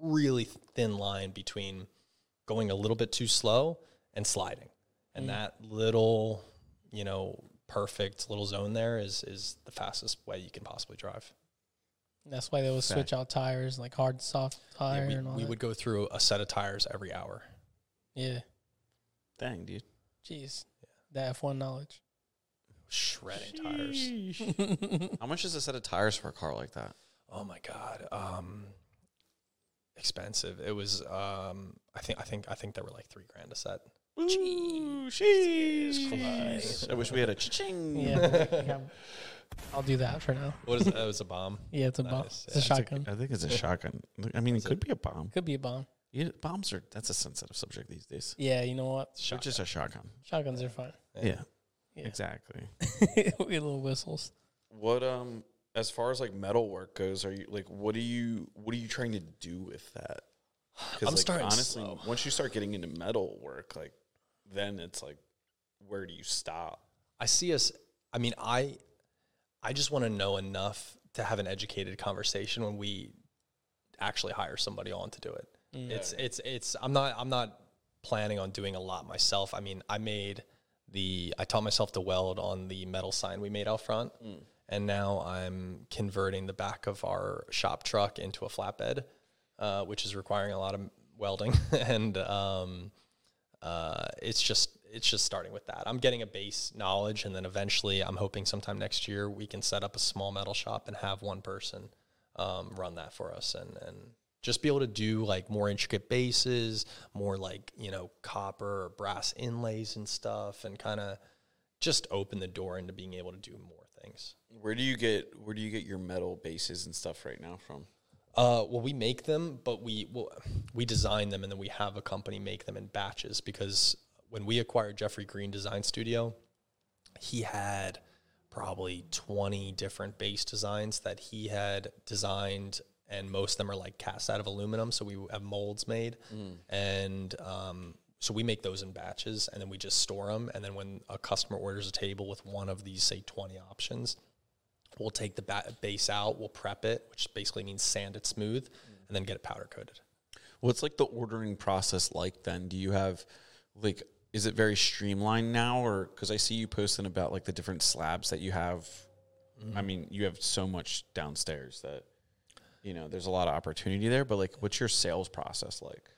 really thin line between going a little bit too slow and sliding and that little you know perfect little zone there is is the fastest way you can possibly drive That's why they would switch out tires, like hard, soft Yeah, tire, we, and all we that. would go through a set of tires every hour yeah, Dang, dude. jeez, yeah. that F one knowledge. shredding tires How much is a set of tires for a car like that? oh my god um expensive it was um i think i think i think they were like three grand a set Ooh, jeez. Christ. I wish we had a ching. Yeah, we have- I'll do that for now. what is it? it was a bomb Yeah, it's a bomb. Nice, It's a yeah. shotgun. I think it's a shotgun. I mean, it could be a bomb. Could be a bomb. Yeah, bombs are that's a sensitive subject these days. Yeah, you know what? It's just a shotgun. Shotguns are fun. Yeah, Yeah. exactly. we get little whistles. What um, as far as like metal work goes, are you like what are you what are you trying to do with that? 'Cause, I'm like, starting honestly. slow. Once you start getting into metal work, like then it's like, where do you stop? I see us. I mean, I, I just want to know enough to have an educated conversation when we actually hire somebody on to do it. It's it's it's. I'm not I'm not planning on doing a lot myself. I mean, I made the I taught myself to weld on the metal sign we made out front, and now I'm converting the back of our shop truck into a flatbed, uh, which is requiring a lot of welding and. Um, uh, it's just it's just starting with that. I'm getting a base knowledge, and then eventually, I'm hoping sometime next year we can set up a small metal shop and have one person um, run that for us, and and just be able to do like more intricate bases, more like you know copper or brass inlays and stuff, and kind of just open the door into being able to do more things. Where do you get where do you get your metal bases and stuff right now from? Uh, well, we make them, but we well, we design them, and then we have a company make them in batches. Because when we acquired Jeffrey Greene Design Studio, he had probably twenty different base designs that he had designed, and most of them are like cast out of aluminum. So we have molds made, and um, so we make those in batches, and then we just store them. And then when a customer orders a table with one of these, say twenty options, We'll take the ba- base out, we'll prep it, which basically means sand it smooth, and then get it powder coated. What's like the ordering process like then? Do you have like is it very streamlined now or cuz I see you posting about like the different slabs that you have. I mean, you have so much downstairs that you know, there's a lot of opportunity there. But like, what's your sales process like?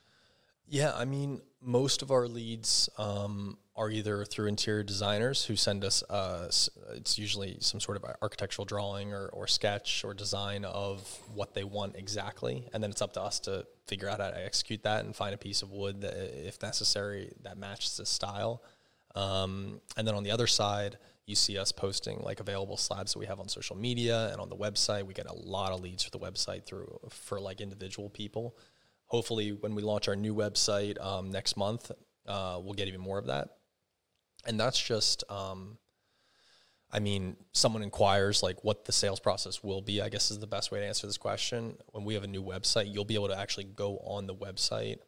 Yeah, I mean, most of our leads um, are either through interior designers who send us, uh, it's usually some sort of architectural drawing or, or sketch or design of what they want exactly. And then it's up to us to figure out how to execute that and find a piece of wood that, if necessary, that matches the style. Um, and then on the other side, you see us posting like available slabs that we have on social media and on the website. We get a lot of leads for the website through for like individual people hopefully when we launch our new website um, next month uh, we'll get even more of that. And that's just um, i mean someone inquires like what the sales process will be i guess is the best way to answer this question. When we have a new website you'll be able to actually go on the website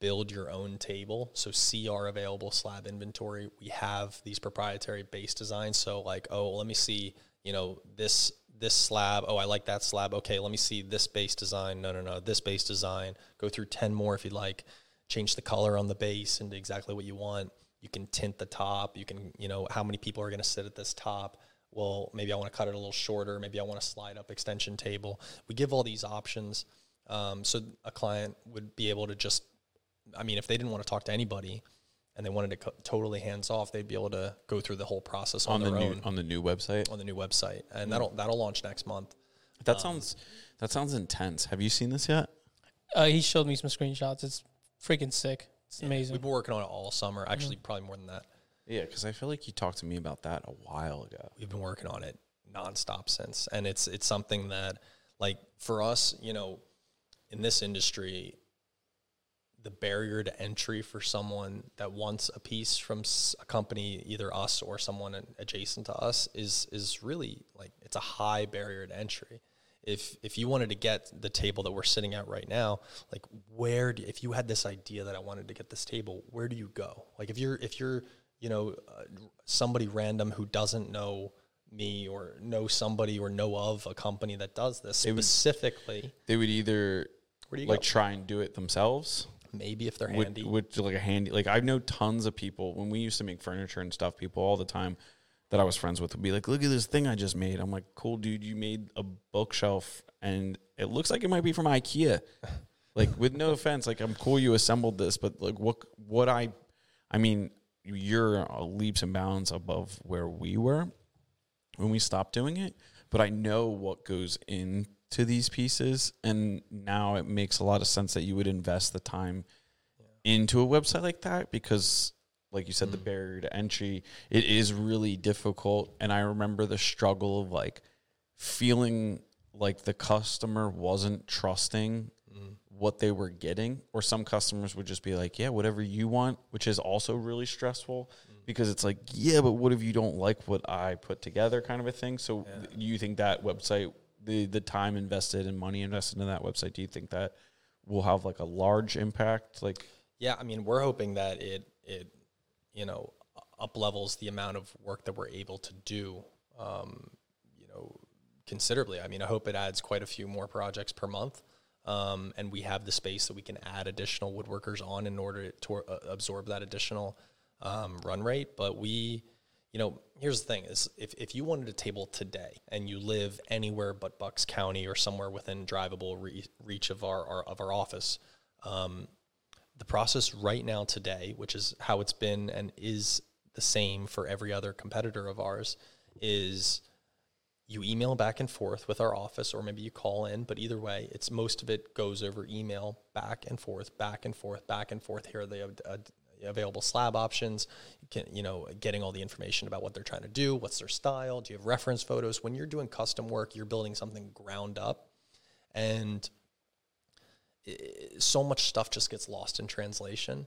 build your own table. So see our available slab inventory. We have these proprietary base designs. So like oh let me see you know this this slab. Oh, I like that slab. Okay, let me see this base design. No, no, no, this base design. Go through 10 more if you'd like. Change the color on the base into exactly what you want. You can tint the top. You can, you know, how many people are going to sit at this top? Well, maybe I want to cut it a little shorter. Maybe I want to slide up extension table. We give all these options. Um, so a client would be able to just, I mean, if they didn't want to talk to anybody, and they wanted to co- totally hands off, they'd be able to go through the whole process on, on the their new own on the new website. on the new website, and hmm. that'll that'll launch next month. That um, sounds that sounds intense. Have you seen this yet? Uh, he showed me some screenshots. It's freaking sick. It's amazing. We've been working on it all summer. Mm-hmm. Actually, probably more than that. Yeah, because I feel like you talked to me about that a while ago. We've been working on it nonstop since, and it's it's something that, like for us, you know, in this industry, the barrier to entry for someone that wants a piece from a company, either us or someone adjacent to us, is is really like it's a high barrier to entry. If if you wanted to get the table that we're sitting at right now, like where do, if you had this idea that I wanted to get this table, where do you go? Like if you're if you're you know uh, somebody random who doesn't know me or know somebody or know of a company that does this would- specifically, They would either where do you like go? try and do it themselves, Maybe if they're handy. with like a handy. Like I know tons of people when we used to make furniture and stuff. People all the time that I was friends with would be like, "Look at this thing I just made." I'm like, "Cool, dude! You made a bookshelf, and it looks like it might be from IKEA." like, with no offense, like I'm cool you assembled this, but like what what I, I mean, you're leaps and bounds above where we were when we stopped doing it. But I know what goes into these pieces, and now it makes a lot of sense that you would invest the time into a website like that because like you said the mm. barrier to entry it is really difficult. And i remember the struggle of like feeling like the customer wasn't trusting mm. what they were getting. Or some customers would just be like yeah whatever you want which is also really stressful mm. because it's like yeah but what if you don't like what i put together kind of a thing. So you think that website the the time invested and money invested in that website do you think that will have like a large impact like Yeah, I mean, we're hoping that it it you know up levels the amount of work that we're able to do, um, you know, considerably. I mean, I hope it adds quite a few more projects per month, um, and we have the space that we can add additional woodworkers on in order to uh, absorb that additional um, run rate. But we, you know, here's the thing: is if if you wanted a table today and you live anywhere but Bucks County or somewhere within drivable re- reach of our, our of our office. Um, the process right now today, which is how it's been and is the same for every other competitor of ours, is you email back and forth with our office, or maybe you call in. But either way, it's most of it goes over email, back and forth, back and forth, back and forth. Here are the uh, available slab options. Can, you know, getting all the information about what they're trying to do, what's their style. Do you have reference photos? When you're doing custom work, you're building something ground up, and so much stuff just gets lost in translation.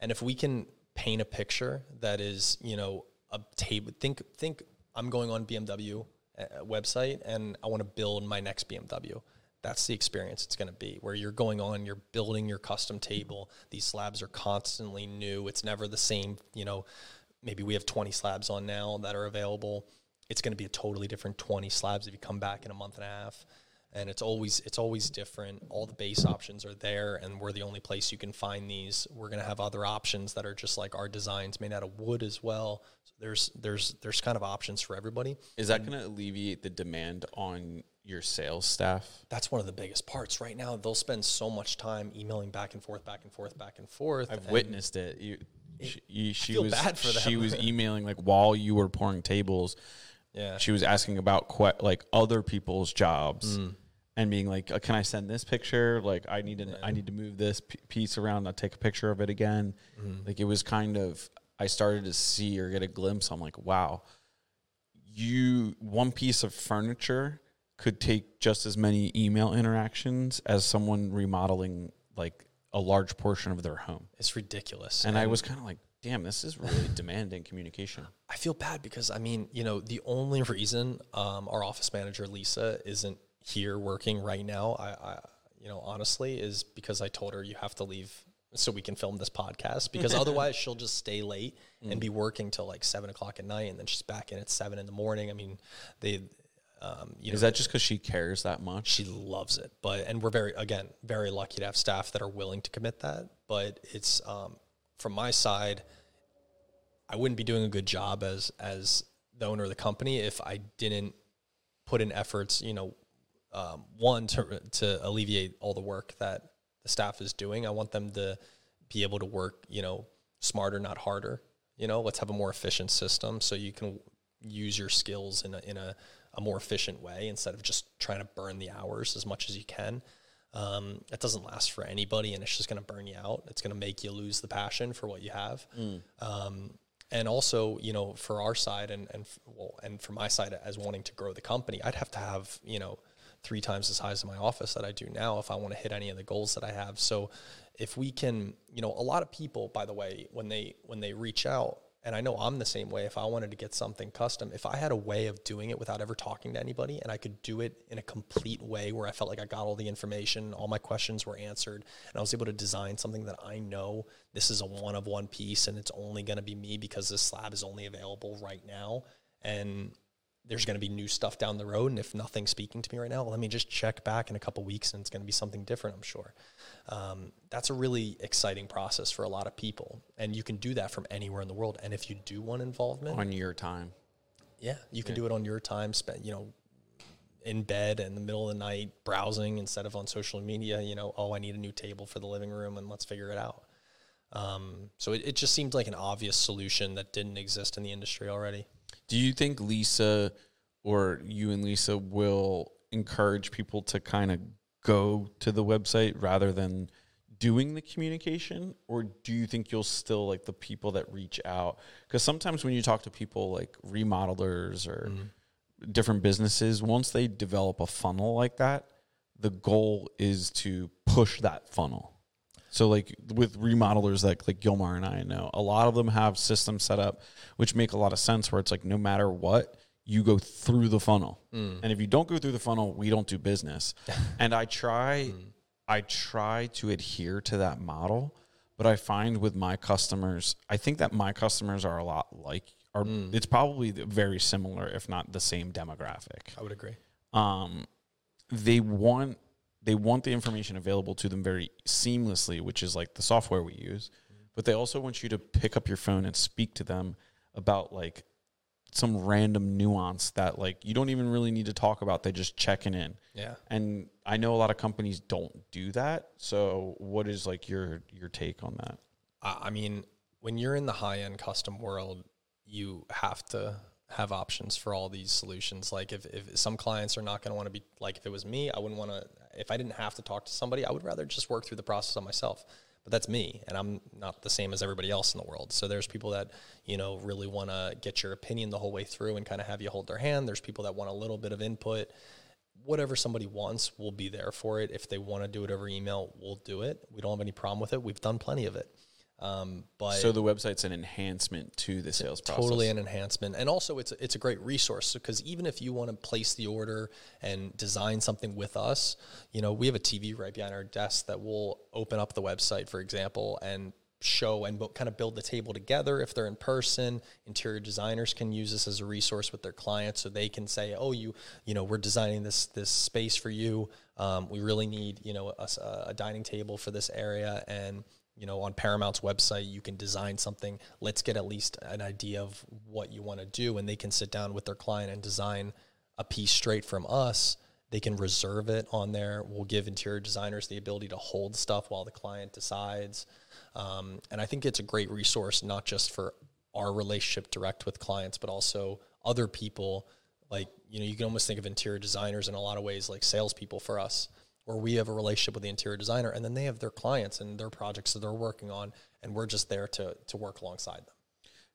And if we can paint a picture that is, you know, a table, think, think I'm going on BMW uh, website and I want to build my next BMW. That's the experience it's going to be where you're going on, you're building your custom table. These slabs are constantly new. It's never the same, you know, maybe we have 20 slabs on now that are available. It's going to be a totally different 20 slabs if you come back in a month and a half and it's always it's always different. All the base options are there, and we're the only place you can find these. We're gonna have other options that are just like our designs made out of wood as well. So there's there's there's kind of options for everybody. Is that going to alleviate the demand on your sales staff? That's one of the biggest parts right now. They'll spend so much time emailing back and forth, back and forth, back and forth. I've and witnessed it. You, she, you, she feel was bad for she was emailing like while you were pouring tables. Yeah, She was asking about que- like other people's jobs Mm. And being like, uh, "Can I send this picture? Like, I need to I need to move this p- piece around. I'll take a picture of it again." Mm. Like it was kind of I started to see or get a glimpse. I'm like, "Wow, you one piece of furniture could take just as many email interactions as someone remodeling like a large portion of their home." it's ridiculous. And I was kind of like, "Damn, this is really demanding communication." I feel bad because I mean, you know, the only reason um, our office manager Lisa isn't here working right now, I, I, you know, honestly, is because I told her you have to leave so we can film this podcast because otherwise she'll just stay late and be working till like seven o'clock at night and then she's back in at seven in the morning. I mean, they, um, you know, Is that just because she cares that much? she loves it but and we're very again very lucky to have staff that are willing to commit that but it's um, from my side i wouldn't be doing a good job as as the owner of the company if i didn't put in efforts you know um, one to to alleviate all the work that the staff is doing. I want them to be able to work you know smarter not harder. You know let's have a more efficient system so you can use your skills in a, in a, a more efficient way instead of just trying to burn the hours as much as you can. Um, it doesn't last for anybody and it's just going to burn you out. It's going to make you lose the passion for what you have. Um, and also you know for our side and and f- well and for my side as wanting to grow the company i'd have to have you know three times the size of my office that i do now if i want to hit any of the goals that i have so if we can you know a lot of people by the way when they when they reach out and I know I'm the same way. If I wanted to get something custom, if I had a way of doing it without ever talking to anybody and I could do it in a complete way where I felt like I got all the information, all my questions were answered, and I was able to design something that I know this is a one of one piece and it's only going to be me because this slab is only available right now. And there's going to be new stuff down the road. And if nothing's speaking to me right now, let me just check back in a couple weeks and it's going to be something different, I'm sure. Um, that's a really exciting process for a lot of people. And you can do that from anywhere in the world. And if you do want involvement, on your time. yeah, you can do it on your time, spent, you know, in bed in the middle of the night, browsing instead of on social media, you know, oh, I need a new table for the living room and let's figure it out. Um, so it, it just seemed like an obvious solution that didn't exist in the industry already. Do you think Lisa or you and Lisa will encourage people to kind of go to the website rather than doing the communication? Or do you think you'll still like the people that reach out? Because sometimes when you talk to people like remodelers or mm-hmm. different businesses once they develop a funnel like that the goal is to push that funnel so like with remodelers like like Gilmar and I know, a lot of them have systems set up which make a lot of sense where it's like no matter what, you go through the funnel. Mm. And if you don't go through the funnel, we don't do business. and I try mm. I try to adhere to that model, but I find with my customers, I think that my customers are a lot like are mm. it's probably very similar if not the same demographic I would agree. um, they want they want the information available to them very seamlessly, which is like the software we use. But they also want you to pick up your phone and speak to them about like some random nuance that like you don't even really need to talk about. They just checking in. Yeah. And I know a lot of companies don't do that. So what is like your your take on that? I mean, when you're in the high end custom world, you have to have options for all these solutions. Like if, if some clients are not going to want to be like, if it was me, I wouldn't want to, if I didn't have to talk to somebody, I would rather just work through the process on myself. But that's me, and I'm not the same as everybody else in the world. So there's people that you know really want to get your opinion the whole way through and kind of have you hold their hand. There's people that want a little bit of input. Whatever somebody wants, we'll be there for it. If they want to do it over email, we'll do it. We don't have any problem with it. We've done plenty of it. Um, but So the website's an enhancement to the sales process. totally an enhancement. And also it's a, it's a great resource because even if you want to place the order and design something with us you know we have a tv right behind our desk that will open up the website for example and show and kind of build the table together if they're in person. Interior designers can use this as a resource with their clients so they can say oh you you know we're designing this this space for you. Um, we really need you know a, a dining table for this area. And you know on paramount's website you can design something. Let's get at least an idea of what you want to do and they can sit down with their client and design a piece straight from us. They can reserve it on there. We'll give interior designers the ability to hold stuff while the client decides. Um, and I think it's a great resource, not just for our relationship direct with clients, but also other people. Like, you know, you can almost think of interior designers in a lot of ways like salespeople for us, where we have a relationship with the interior designer and then they have their clients and their projects that they're working on, and we're just there to, to work alongside them.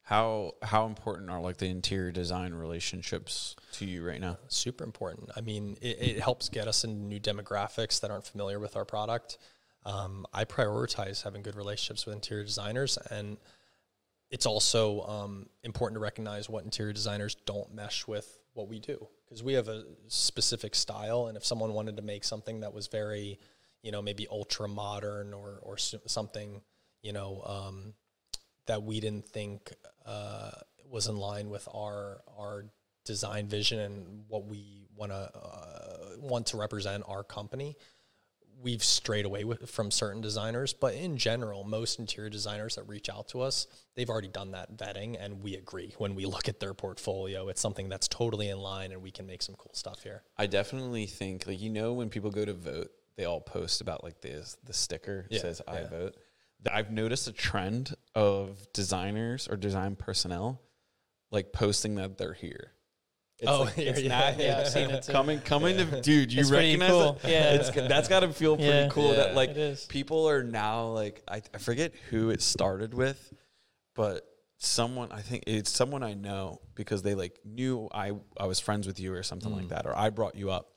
How how important are like the interior design relationships to you right now? Super important. I mean, it, it helps get us into new demographics that aren't familiar with our product um, I prioritize having good relationships with interior designers, and it's also um, important to recognize what interior designers don't mesh with what we do because we have a specific style, and if someone wanted to make something that was very, you know, maybe ultra modern or or something, you know, um, that we didn't think uh, was in line with our our design vision and what we want to uh, want to represent our company we've strayed away with, from certain designers, but in general, most interior designers that reach out to us, they've already done that vetting, and we agree when we look at their portfolio, it's something that's totally in line, and we can make some cool stuff here. I definitely think, like you know, when people go to vote, they all post about like this the sticker yeah, says "I yeah. vote." I've noticed a trend of designers or design personnel like posting that they're here. It's oh, like, it's yeah, not, yeah, I've seen it too. coming, coming yeah. to, dude. You it's recognize cool. it? Yeah, it's, that's got to feel pretty yeah. cool. That like people are now like I, I forget who it started with, but someone I think it's someone I know because they like knew I I was friends with you or something mm. like that, or I brought you up.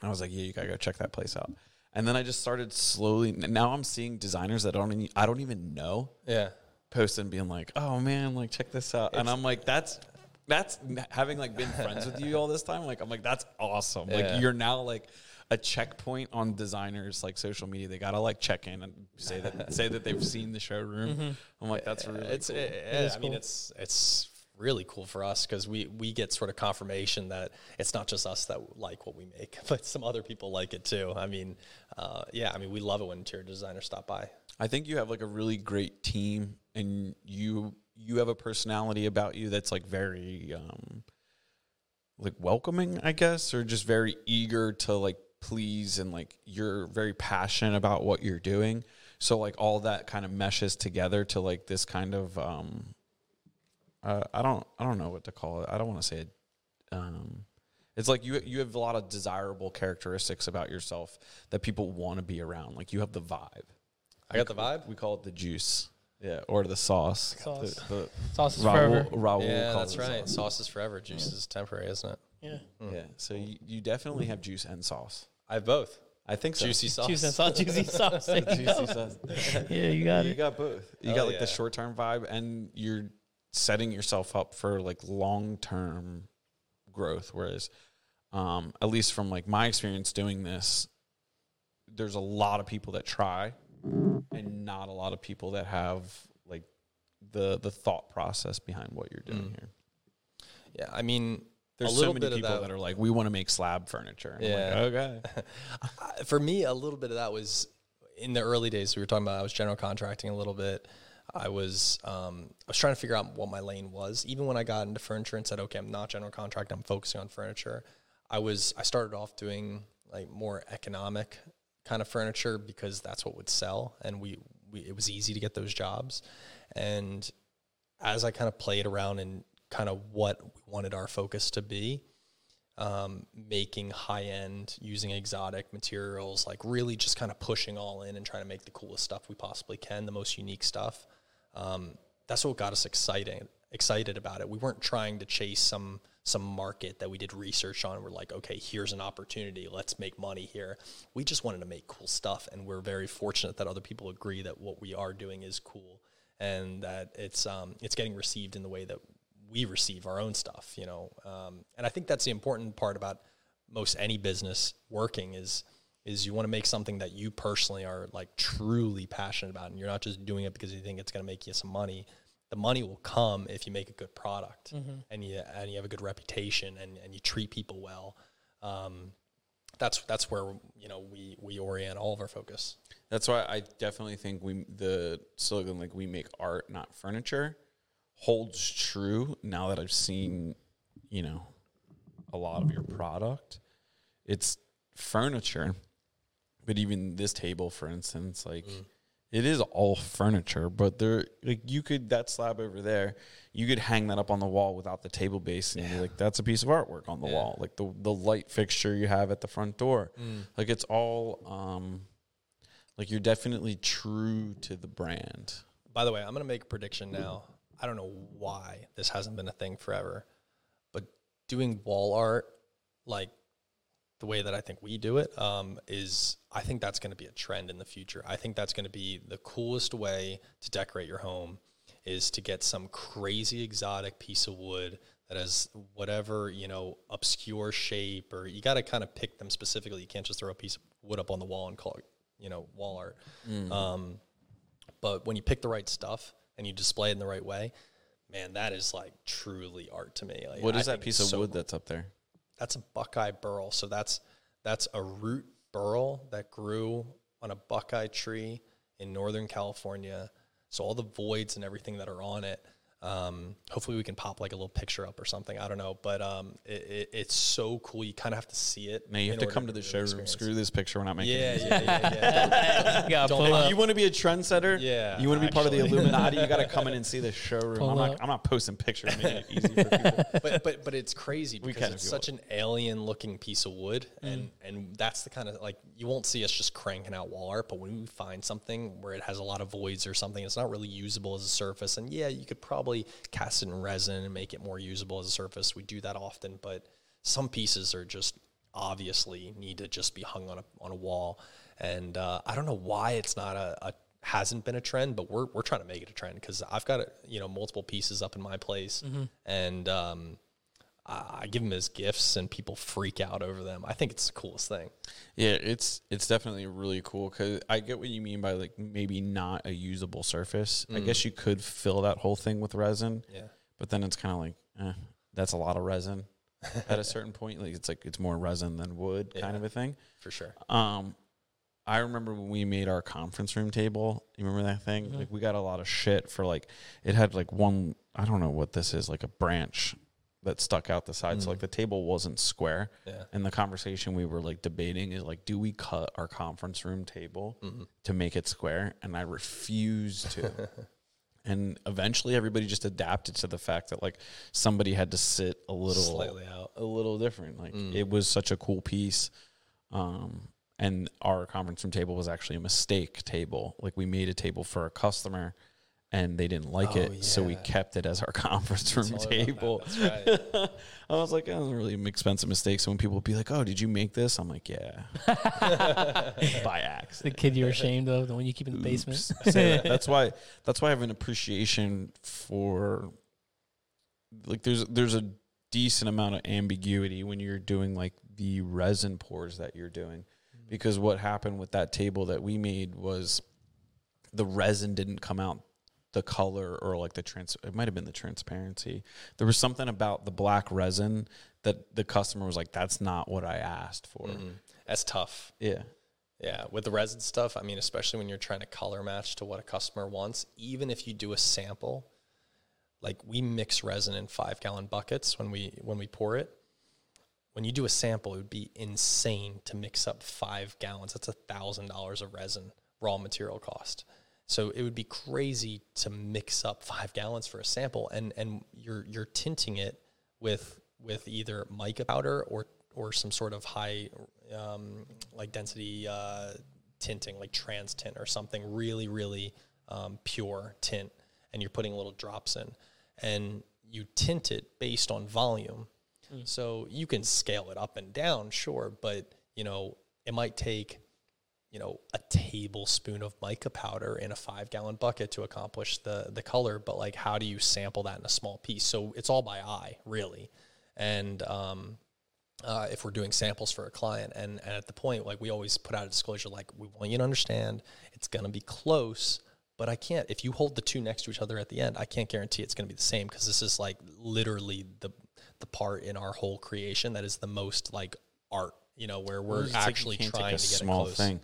I was like, yeah, you gotta go check that place out. And then I just started slowly. Now I'm seeing designers that I don't even, I don't even know. Yeah posting being like, "Oh man, like check this out," it's, and I'm like, "That's that's having like been friends with you all this time. Like I'm like that's awesome. Yeah. Like you're now like a checkpoint on designers like social media. They gotta like check in and say that say that they've seen the showroom. Mm-hmm. I'm like that's really it's cool. it, it I cool. mean it's it's really cool for us because we we get sort of confirmation that it's not just us that like what we make, but some other people like it too. I mean, uh, yeah, I mean we love it when interior designers stop by. I think you have like a really great team, and you you have a personality about you that's like very um like welcoming, I guess, or just very eager to like please and like you're very passionate about what you're doing. So like all that kind of meshes together to like this kind of um uh, I don't I don't know what to call it. I don't want to say it um it's like you you have a lot of desirable characteristics about yourself that people want to be around. Like you have the vibe. I got the vibe. We call it the juice. Yeah, or the sauce. Sauce. The, the sauce is Raul, forever. Raul yeah, that's right. Sauce. sauce. is forever. Juice is temporary, isn't it? Yeah. Mm. Yeah. So you, you definitely have juice and sauce. I have both. I think so. Juicy sauce. Juice and sauce. Juicy sauce. juicy sauce. yeah, you got you it. You got both. You oh, got like yeah. the short term vibe, and you're setting yourself up for like long term growth. Whereas, um, at least from like my experience doing this, there's a lot of people that try and not a lot of people that have like the the thought process behind what you're doing mm. here. Yeah, I mean, there's so many people that, that, are like, we want to make slab furniture. And yeah, like, okay. For me, a little bit of that was in the early days. We were talking about I was general contracting a little bit. I was um, I was trying to figure out what my lane was. Even when I got into furniture and said, okay, I'm not general contract. I'm focusing on furniture. I was I started off doing like more economic kind of furniture because that's what would sell, and we, we it was easy to get those jobs. And as I kind of played around and kind of what we wanted our focus to be, um, making high end, using exotic materials, like really just kind of pushing all in and trying to make the coolest stuff we possibly can, the most unique stuff. Um, that's what got us exciting, excited about it. We weren't trying to chase some some market that we did research on. We're like, okay, here's an opportunity. Let's make money here. We just wanted to make cool stuff, and we're very fortunate that other people agree that what we are doing is cool and that it's um, it's getting received in the way that we receive our own stuff. You know, um, and I think that's the important part about most any business working is is you want to make something that you personally are like truly passionate about and you're not just doing it because you think it's going to make you some money the money will come if you make a good product and you and you have a good reputation and, and you treat people well. Um, that's that's where you know we we orient all of our focus. That's why I definitely think we the slogan like we make art, not furniture, holds true now that I've seen, you know, a lot of your product. It's furniture, but even this table, for instance, like it is all furniture. But there, like you could that slab over there, you could hang that up on the wall without the table base, and be like that's a piece of artwork on the wall. Like the the light fixture you have at the front door, like it's all. um like you're definitely true to the brand. By the way, I'm going to make a prediction now. I don't know why this hasn't been a thing forever, but doing wall art like the way that I think we do it um, is I think that's going to be a trend in the future. I think that's going to be the coolest way to decorate your home is to get some crazy exotic piece of wood that has whatever, you know, obscure shape or you got to kind of pick them specifically. You can't just throw a piece of wood up on the wall and call it, you know, wall art. Um, but when you pick the right stuff and you display it in the right way, man, that is like truly art to me. Like, What I that piece of so wood that's up there? That's a buckeye burl. So that's that's a root burl that grew on a buckeye tree in Northern California. So all the voids and everything that are on it. Um, hopefully we can pop like a little picture up or something. I don't know, but um, it, it, it's so cool. You kind of have to see it. No, you have to come to the showroom. experience Screw this picture. We're not making Yeah, it. yeah, yeah, yeah. You gotta Don't- pull don't- up. You want to be a trendsetter? Yeah, You want to be part of the. Illuminati? You got to come in and see the showroom. Pull I'm not, up. I'm not posting pictures, making it easy for people. but but but it's crazy because it's such an alien looking piece of wood and and that's the kind of like you won't see us just cranking out wall art but when we find something where it has a lot of voids or something it's not really usable as a surface and yeah you could probably cast it in resin and make it more usable as a surface. We do that often but some pieces are just obviously need to just be hung on a on a wall. And uh, I don't know why it's not a, a hasn't been a trend, but we're we're trying to make it a trend because I've got you know multiple pieces up in my place, and um, I, I give them as gifts, and people freak out over them. I think it's the coolest thing. Yeah, it's it's definitely really cool because I get what you mean by like maybe not a usable surface. I guess you could fill that whole thing with resin. Yeah. but then it's kind of like eh, that's a lot of resin at a certain point. Like it's like it's more resin than wood kind of a thing. For sure. Um, I remember when we made our conference room table. You remember that thing? Like we got a lot of shit for like it had like one. I don't know what this is, like a branch that stuck out the side. So like the table wasn't square. Yeah. And the conversation we were like debating is like, do we cut our conference room table to make it square? And I refused to. and eventually everybody just adapted to the fact that like somebody had to sit a little Slightly out. a little different. Like Mm. it was such a cool piece. Um, and our conference room table was actually a mistake table. Like we made a table for a customer and they didn't like Oh, it. So we kept it as our conference room all about that. table. Right. I was like, that was a really expensive mistake. So when people would be like, oh, did you make this? I'm like, yeah. By accident. the kid you're ashamed of, the one you keep in the basement. Oops. Say that. That's why. That's why I have an appreciation for. Like, there's there's a decent amount of ambiguity when you're doing like the resin pours that you're doing, mm. because what happened with that table that we made was, the resin didn't come out the color or like the trans. It might have been the transparency. There was something about the black resin that the customer was like, "That's not what I asked for." Mm. That's tough. Yeah. Yeah, with the resin stuff, I mean, especially when you're trying to color match to what a customer wants, even if you do a sample, like we mix resin in five gallon buckets when we when we pour it. When you do a sample, it would be insane to mix up five gallons. That's a thousand dollars of resin raw material cost. So it would be crazy to mix up five gallons for a sample, and and you're you're tinting it with with either mica powder or or some sort of high um, like density uh, tinting, like TransTint or something really really um, pure tint, and you're putting little drops in, and you tint it based on volume. So you can scale it up and down, sure, but you know it might take you know a tablespoon of mica powder in a five gallon bucket to accomplish the the color but like how do you sample that in a small piece so it's all by eye really and um uh, if we're doing samples for a client. And, and at the point, like we always put out a disclosure, like we want you to understand it's going to be close, but I can't. If you hold the two next to each other at the end, I can't guarantee it's going to be the same because this is like literally the the part in our whole creation that is the most like art. You know, where we're It's like you actually trying to get small it close. thing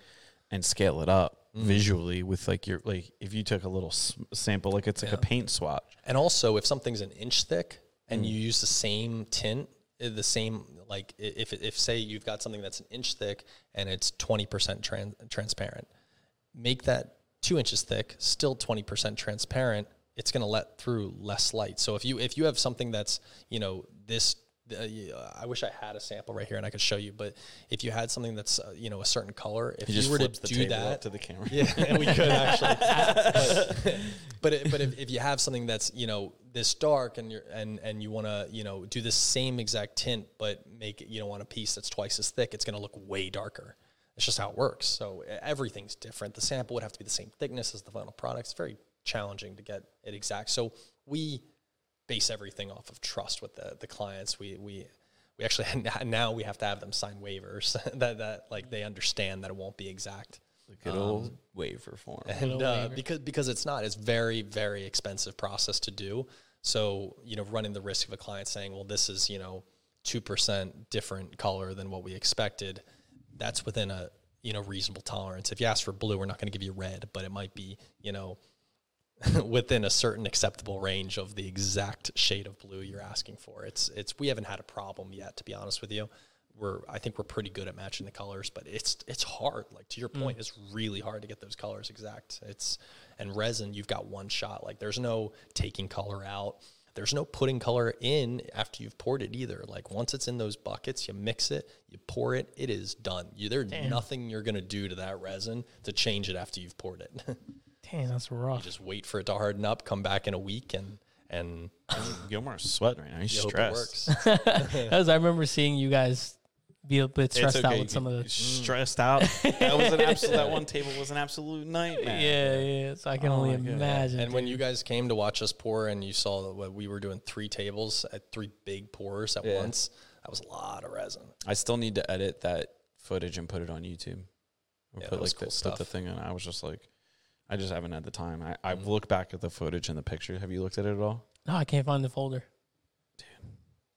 and scale it up Mm. visually with like your like if you took a little s- sample like it's like a paint swatch And also, if something's an inch thick Mm. and you use the same tint, uh, the same like if if say you've got something that's an inch thick and it's twenty percent tran- transparent, make that two inches thick, still twenty percent transparent. It's going to let through less light. So if you if you have something that's you know this. Uh, I wish I had a sample right here and I could show you. But if you had something that's uh, you know a certain color, if you, just were to do that to the camera yeah, we could actually. but but, it, but if, if you have something that's you know this dark and you're and and you want to you know do the same exact tint but make it you know on a piece that's twice as thick, it's going to look way darker. It's just how it works. So everything's different. The sample would have to be the same thickness as the final product. It's very challenging to get it exact. So we base everything off of trust with the the clients. We we we actually now we have to have them sign waivers that that like they understand that it won't be exact the good old waiver form and uh, waiver. because because it's not it's very very expensive process to do so you know running the risk of a client saying well this is you know 2% different color than what we expected that's within a you know reasonable tolerance if you ask for blue we're not going to give you red but it might be you know within a certain acceptable range of the exact shade of blue you're asking for it's it's we haven't had a problem yet to be honest with you we're I think we're pretty good at matching the colors, but it's it's hard. Like to your mm. point, it's really hard to get those colors exact. It's and resin, you've got one shot. Like there's no taking color out. There's no putting color in after you've poured it either. Like once it's in those buckets, you mix it, you pour it, it is done. You there's nothing you're gonna do to that resin to change it after you've poured it. you Damn, that's rough. just wait for it to harden up, come back in a week, and and Gilmar's sweating right now he's you hope it stressed works. Because I remember seeing you guys be a bit It's stressed out with some of the. Mm. stressed out that was an absolute that one table was an absolute nightmare Yeah, yeah. So I can Oh only imagine. And when you guys came to watch us pour and you saw that what we were doing three tables at three big pours at Yeah. once, that was a lot of resin. I still need to edit that footage and put it on YouTube. Or Yeah, put that was like cool the, put the thing in. I was just like, I just haven't had the time. I, I've Mhm. looked back at the footage and the picture. Have you looked at it at all? no, I can't find the folder. Dude.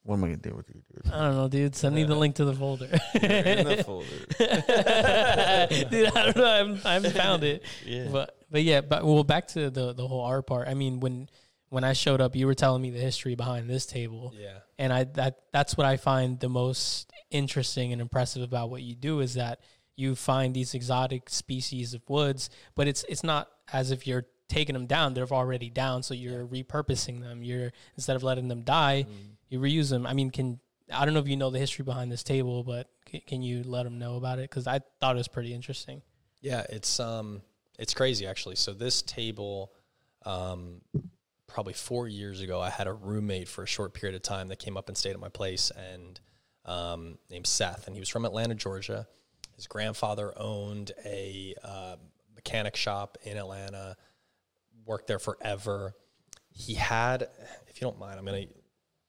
What am I gonna do with you, dude? I don't know, dude. Send me the link to the folder. in the folder. dude, I don't know. I haven't, I haven't found it. Yeah. But but yeah, but well, back to the the whole art part. I mean, when when I showed up, you were telling me the history behind this table, Yeah. and I that that's what I find the most interesting and impressive about what you do is that you find these exotic species of woods, but it's it's not as if you're taking them down; they're already down. So you're repurposing them. You're instead of letting them die, you reuse them. I mean, can I don't know if you know the history behind this table, but can, can you let them know about it? Because I thought it was pretty interesting. Yeah, it's um it's crazy actually. So this table um probably 4 years ago I had a roommate for a short period of time that came up and stayed at my place and um named Seth and he was from Atlanta, Georgia. His grandfather owned a uh, mechanic shop in Atlanta, worked there forever. He had if you don't mind, I'm going to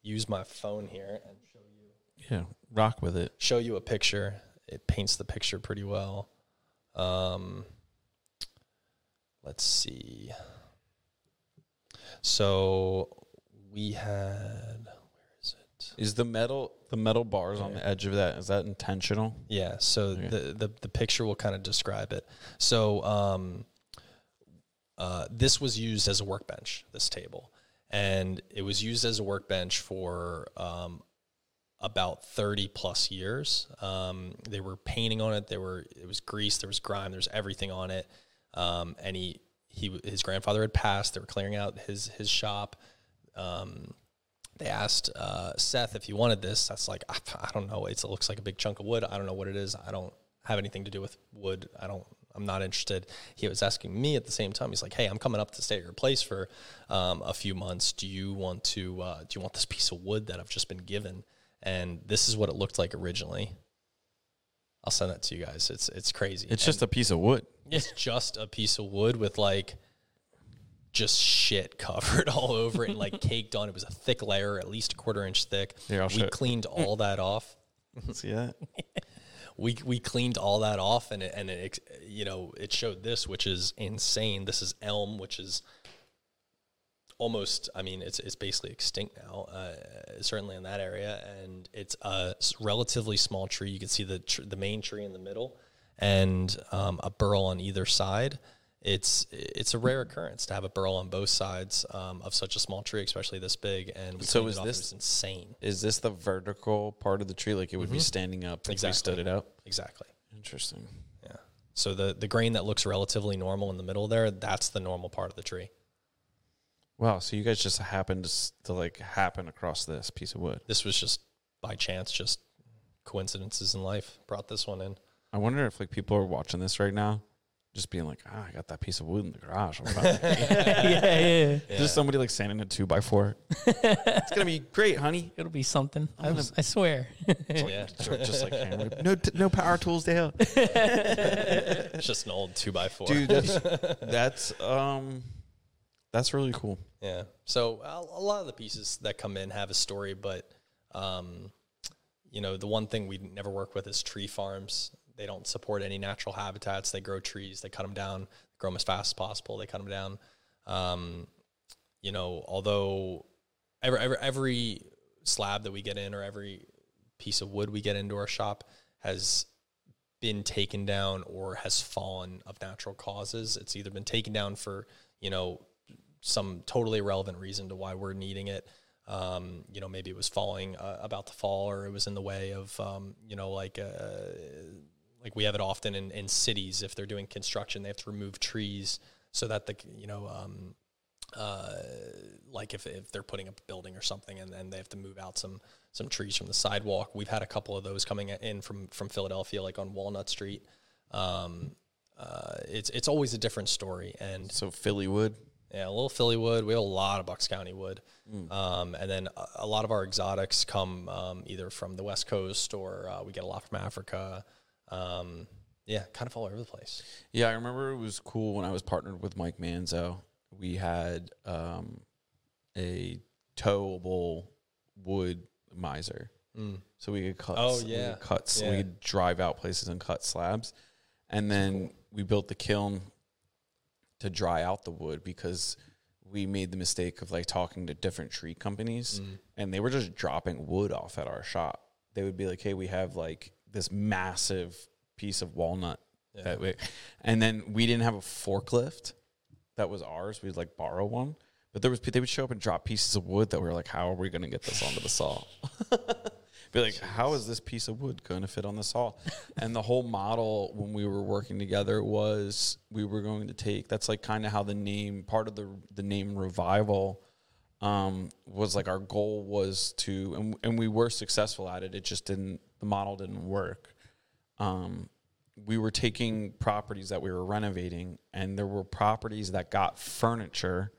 use my phone here and show you yeah. Rock with it. show you a picture. It paints the picture pretty well. Um, let's see. So we had where is it? Is the metal the metal bars on the edge of that is that intentional? Yeah. So Okay. the, the the picture will kind of describe it. So um, uh, this was used as a workbench. This table, and it was used as a workbench for um, about 30 plus years. Um, they were painting on it. There were it was grease. There was grime. There was everything on it. Um, and he he his grandfather had passed. They were clearing out his his shop. Um, they asked uh, Seth if he wanted this. That's like I, I don't know. It's, it looks like a big chunk of wood. I don't know what it is. I don't have anything to do with wood. I don't. I'm not interested. He was asking me at the same time. He's like, "Hey, I'm coming up to stay at your place for um, a few months. Do you want to? Uh, do you want this piece of wood that I've just been given?" And this is what it looked like originally. I'll send that to you guys. It's it's crazy. It's just a piece of wood. It's just a piece of wood with like just shit covered all over it and like caked on. It was a thick layer, at least a quarter inch thick. Here, we show- cleaned all that off. See that? we we cleaned all that off and it, and it you know it showed this which is insane this is elm which is almost i mean it's it's basically extinct now uh, certainly in that area and it's a relatively small tree you can see the tr- the main tree in the middle and um, a burl on either side it's it's a rare occurrence to have a burl on both sides um, of such a small tree especially this big and So is it off. It this- was insane Is this the vertical part of the tree? Like it would be standing up if we Exactly. stood it up? exactly Interesting. Yeah. So the the grain that looks relatively normal in the middle there, that's the normal part of the tree. Wow. So you guys just happened to, to like happen across this piece of wood. This was just by chance, just coincidences in life brought this one in. I wonder if like people are watching this right now, just being like, ah, I got that piece of wood in the garage. I'm yeah, yeah. Yeah. Just somebody like standing a two by four. it's gonna be great, honey. It'll be something. I, was- I swear. yeah. Just, just like hammered. no, t- no power tools, Dale. It's just an old two by four. Dude, that's that's um, that's really cool. Yeah. So a, a lot of the pieces that come in have a story, but um, you know, the one thing we never work with is tree farms. They don't support any natural habitats. They grow trees. They cut them down, grow them as fast as possible. They cut them down. Um, you know, although every, every every slab that we get in or every piece of wood we get into our shop has been taken down or has fallen of natural causes. It's either been taken down for, you know, some totally irrelevant reason to why we're needing it. Um, you know, maybe it was falling uh, about to fall or it was in the way of, um, you know, like, uh, like we have it often in, in cities. If they're doing construction, they have to remove trees so that the, you know, um, uh, like if, if they're putting up a building or something and, then they have to move out some some trees from the sidewalk. We've had a couple of those coming in from from Philadelphia, like on Walnut Street. Um, uh, it's it's always a different story, and So Philly wood. yeah, a little Philly wood. We have a lot of Bucks County wood, um, and then a, a lot of our exotics come um, either from the West Coast or uh, we get a lot from Africa. Um, yeah, kind of all over the place. Yeah, I remember it was cool when I was partnered with Mike Manzo. We had um, a towable wood miser, so we could cut. Oh, we yeah. could cut. Yeah. We could drive out places and cut slabs, and then we built the kiln to dry out the wood because we made the mistake of like talking to different tree companies, and they were just dropping wood off at our shop. They would be like, "Hey, we have like this massive piece of walnut that we, and then we didn't have a forklift that was ours. We'd like borrow one, but there was they would show up and drop pieces of wood that we were like, how are we going to get this onto the saw? Be like, how is this piece of wood going to fit on the saw? And the whole model when we were working together was we were going to take. That's like kind of how the name part of the the name revival um, was like our goal was to, and, and we were successful at it. It just didn't, the model didn't work. Um, we were taking properties that we were renovating, and there were properties that got furniture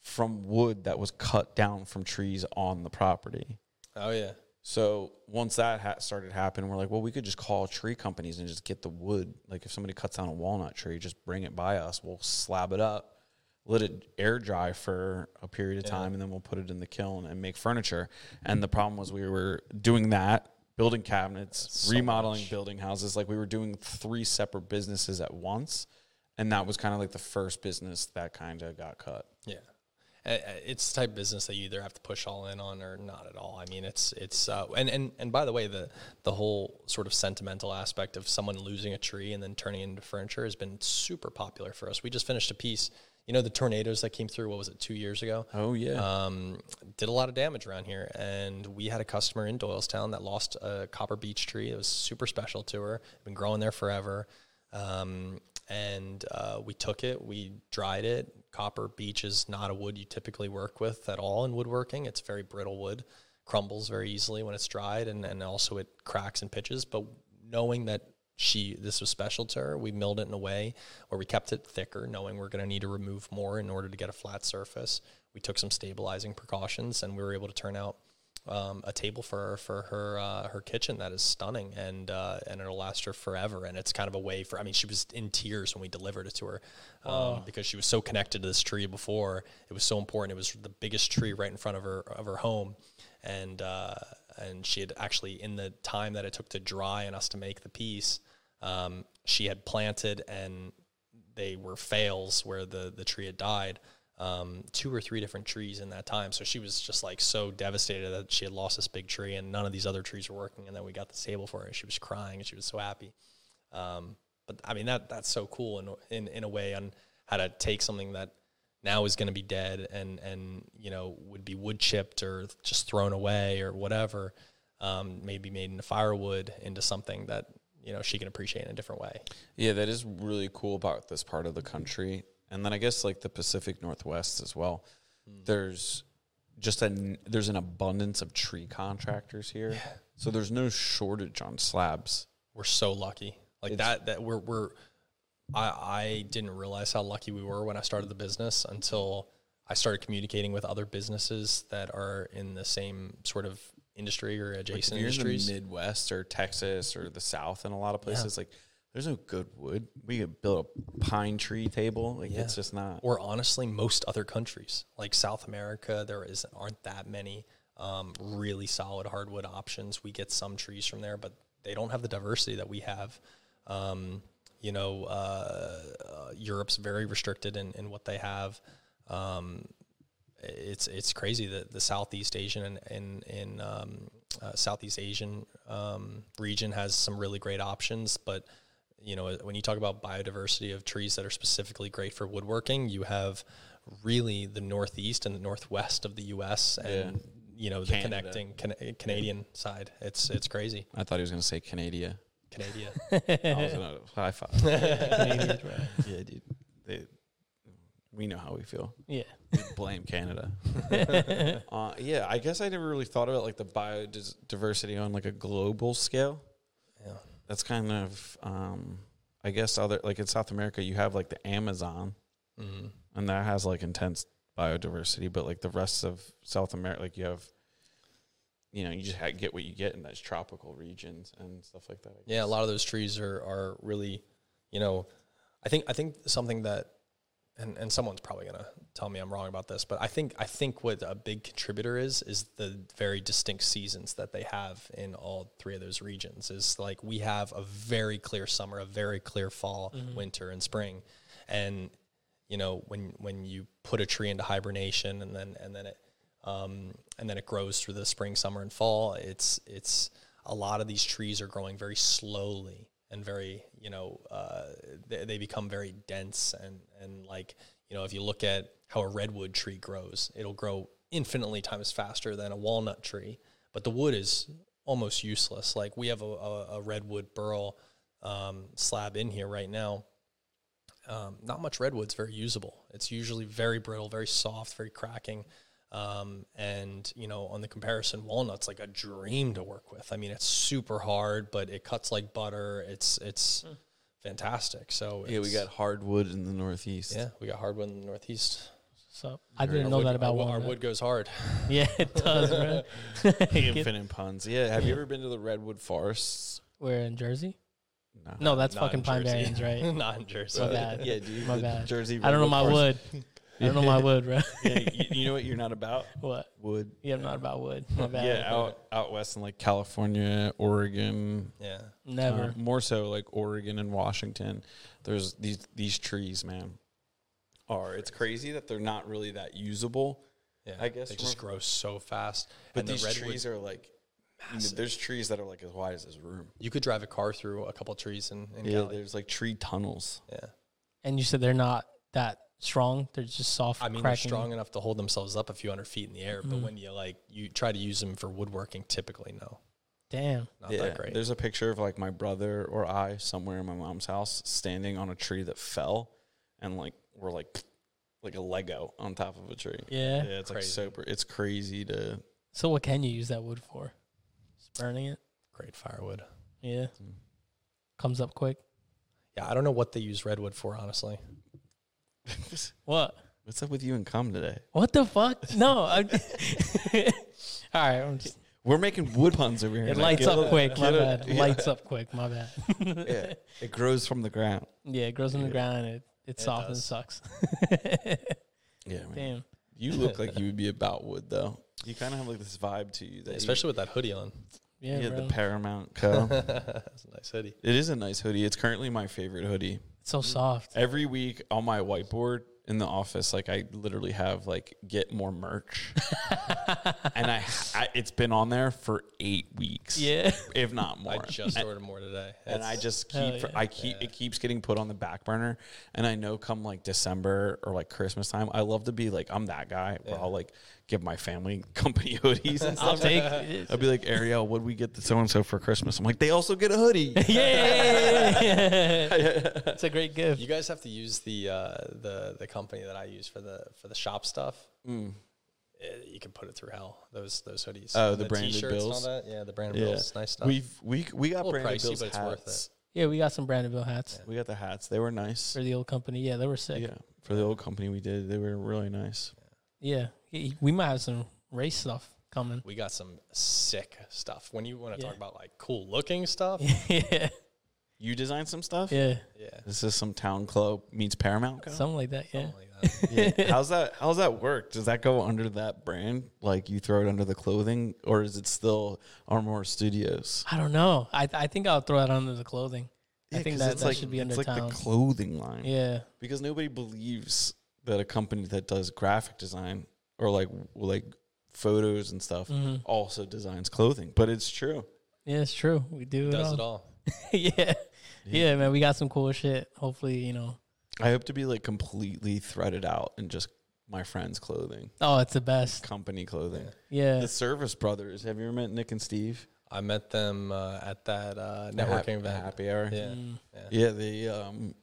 from wood that was cut down from trees on the property. Oh yeah, So once that ha- started happening, we're like, well, we could just call tree companies and just get the wood. Like if somebody cuts down a walnut tree, just bring it by us. We'll slab it up, let it air dry for a period of time, and then we'll put it in the kiln and make furniture. And the problem was we were doing that, building cabinets, so remodeling much. building houses. Like we were doing three separate businesses at once. And that was kind of like the first business that kind of got cut. yeah. It's the type of business that you either have to push all in on or not at all. I mean, it's it's uh, and and and by the way, the the whole sort of sentimental aspect of someone losing a tree and then turning it into furniture has been super popular for us. We just finished a piece. You know, the tornadoes that came through. What was it? Two years ago. Oh, yeah. um, did a lot of damage around here. And we had a customer in Doylestown that lost a copper beech tree. It was super special to her. Been growing there forever. Um, and uh, we took it, we dried it. Copper beech is not a wood you typically work with at all in woodworking. It's very brittle wood, crumbles very easily when it's dried, and, and also it cracks and pitches. But knowing that she this was special to her, we milled it in a way where we kept it thicker, knowing we're going to need to remove more in order to get a flat surface. We took some stabilizing precautions, and we were able to turn out um, a table for her, for her uh, her kitchen that is stunning and uh, and it'll last her forever. And it's kind of a way for I mean she was in tears when we delivered it to her um, because she was so connected to this tree before. It was so important. It was the biggest tree right in front of her of her home, and uh, and she had actually in the time that it took to dry and us to make the piece, um, she had planted and they were fails where the the tree had died. Um, two or three different trees in that time. So she was just like so devastated that she had lost this big tree and none of these other trees were working. And then we got the table for her. And she was crying and she was so happy. Um, but I mean that that's so cool in in in a way on how to take something that now is going to be dead and and you know would be wood chipped or just thrown away or whatever, um, maybe made into firewood into something that you know she can appreciate in a different way. Yeah, that is really cool about this part of the country. And then I guess like the Pacific Northwest as well. Hmm. There's just a there's an abundance of tree contractors here. So there's no shortage on slabs. We're so lucky. Like It's- that that we're we're I I didn't realize how lucky we were when I started the business until I started communicating with other businesses that are in the same sort of industry or Like, adjacent you're industries. in the Midwest or Texas or the South in a lot of places, like there's no good wood. We could build a pine tree table. Like Yeah. it's just not. or honestly most other countries like south america there is aren't that many um, really solid hardwood options we get some trees from there but they don't have the diversity that we have um, you know uh, uh, europe's very restricted in, in what they have um, it's it's crazy that the Southeast Asian and in in um, uh, Southeast Asian um, region has some really great options, but you know when you talk about biodiversity of trees that are specifically great for woodworking, you have really the Northeast and the Northwest of the U.S. and you know the Canada. connecting Can- Canadian side. It's it's crazy. I thought he was going to say Canada. Canada. I was going to high five. Canadians, right? yeah, dude. They, we know how we feel. Yeah. We blame Canada. uh, yeah, I guess I never really thought about like the biodiversity on like a global scale. yeah. That's kind of, um, I guess, other like in South America, you have like the Amazon, Mhm. and that has like intense biodiversity. But like the rest of South America, like you have, you know, you just ha- get what you get in those tropical regions and stuff like that. I Yeah, a lot of those trees are are really, you know, I think I think something that, and and someone's probably gonna tell me I'm wrong about this, but I think I think what a big contributor is is the very distinct seasons that they have in all three of those regions. Is like we have a very clear summer, a very clear fall, winter, and spring, and you know when when you put a tree into hibernation and then and then it um, and then it grows through the spring, summer, and fall. It's it's a lot of these trees are growing very slowly and very you know uh, they, they become very dense and and like you know if you look at how a redwood tree grows, it'll grow infinitely times faster than a walnut tree, but the wood is almost useless. Like we have a, a, a redwood burl um, slab in here right now um, not much redwood's very usable. It's usually very brittle, very soft, very cracking. Um, and you know, on the comparison, walnut's like a dream to work with. I mean, it's super hard, but it cuts like butter. It's it's fantastic. So yeah, we got hardwood in the Northeast. yeah, we got hardwood in the Northeast. So I didn't know wood- that about our, wo- our wood goes hard. Yeah, it does, bro. Get- Infinite puns. Yeah. Have you ever been to the redwood forests? We're in Jersey. No. No, that's fucking Pine Jersey. Barrens, right? not in Jersey. My bad. Yeah, dude. My bad. Jersey. I don't know my redwood wood. I don't know my wood, bro. yeah, you, you know what you're not about? what? Wood. Yeah, I'm not about wood. My bad. Yeah, out out west in like California, Oregon, Yeah, Never. uh, more so like Oregon and Washington. There's these these trees, man. Are it's crazy that they're not really that usable. yeah. I guess they just grow so fast. But and the these redwood- trees are like massive. there's trees that are like as wide as this room. You could drive a car through a couple trees in, in Yeah, Cali. there's like tree tunnels. Yeah. And you said they're not that strong. They're just soft. I mean, cracking. they're strong enough to hold themselves up a few hundred feet in the air, but Mhm. when you like you try to use them for woodworking, typically no, Damn. not yeah, that great. there's a picture of like my brother or I somewhere in my mom's house standing on a tree that fell, and like we're like like a Lego on top of a tree. Yeah. Yeah, it's like super. It's crazy to. So what can you use that wood for? Just burning it. Great firewood. Yeah. Mm. Comes up quick. Yeah, I don't know what they use redwood for, honestly. What? What's up with you and cum today? What the fuck? No. I'm All right. I'm just, We're making wood puns over here. it lights up quick. My bad. Lights up quick. My bad. Yeah, it grows from the ground. Yeah, it grows in the Yeah. ground. It it It soft and does. sucks. Yeah, man. Damn. You look like you would be about wood though. You kind of have like this vibe to you, that you- Especially with that hoodie on. Yeah, yeah, bro. the Paramount Co. That's a nice hoodie. it is a nice hoodie. It's currently my favorite hoodie. It's so soft. Every week on my whiteboard in the office, like I literally have like get more merch, and I, I it's been on there for eight weeks, Yeah. if not more. I just and, ordered more today. and I It's- just Hell keep yeah. I keep Yeah. it keeps getting put on the back burner, and I know come like December or like Christmas time, I love to be like I'm that guy where I'll like give my family company hoodies and I'll stuff. take it. I'll be like Ariel, what would we get the so and so for Christmas? I'm like they also get a hoodie. yeah, yeah, yeah, yeah. it's a great gift. You guys have to use the uh, the the company that I use for the for the shop stuff. Mm. Eh, you can put it through hell. Those those hoodies. Oh, And the branded t-shirts and all bills? that. Yeah, the branded Yeah. bills. Nice stuff. We've we we got A little branded pricey, bills but it's worth hats. Yeah, we got some Brandonville hats We got the hats. They were nice. for the old company. Yeah, they were sick. Yeah, for the old company we did, they were really nice. Yeah, Y- we might have some race stuff coming. we got some sick stuff. When you want to Yeah. talk about like cool looking stuff, yeah, You designed some stuff. yeah, yeah, This is some town club meets Paramount. Co? something like that. Yeah, something like that. Yeah. how's that? How's that work? Does that go under that brand? Like you throw it under the clothing, or is it still Armor Studios? I don't know. I I think I'll throw that under the clothing. I think think 'cause that, it's that like, should be it's under like town. the clothing line. yeah, because nobody believes that a company that does graphic design or like like photos and stuff hmm also designs clothing. But it's true. yeah, it's true. We do it Does all. it all? yeah, yeah, man. We got some cool shit. Hopefully, you know. I hope to be like completely threaded out and just my friends' clothing, Oh, it's the best. company clothing. Yeah, The Service Brothers. Have you ever met Nick and Steve? I met them uh, at that uh, networking the event. happy hour. Yeah, Mm. yeah. Yeah, they um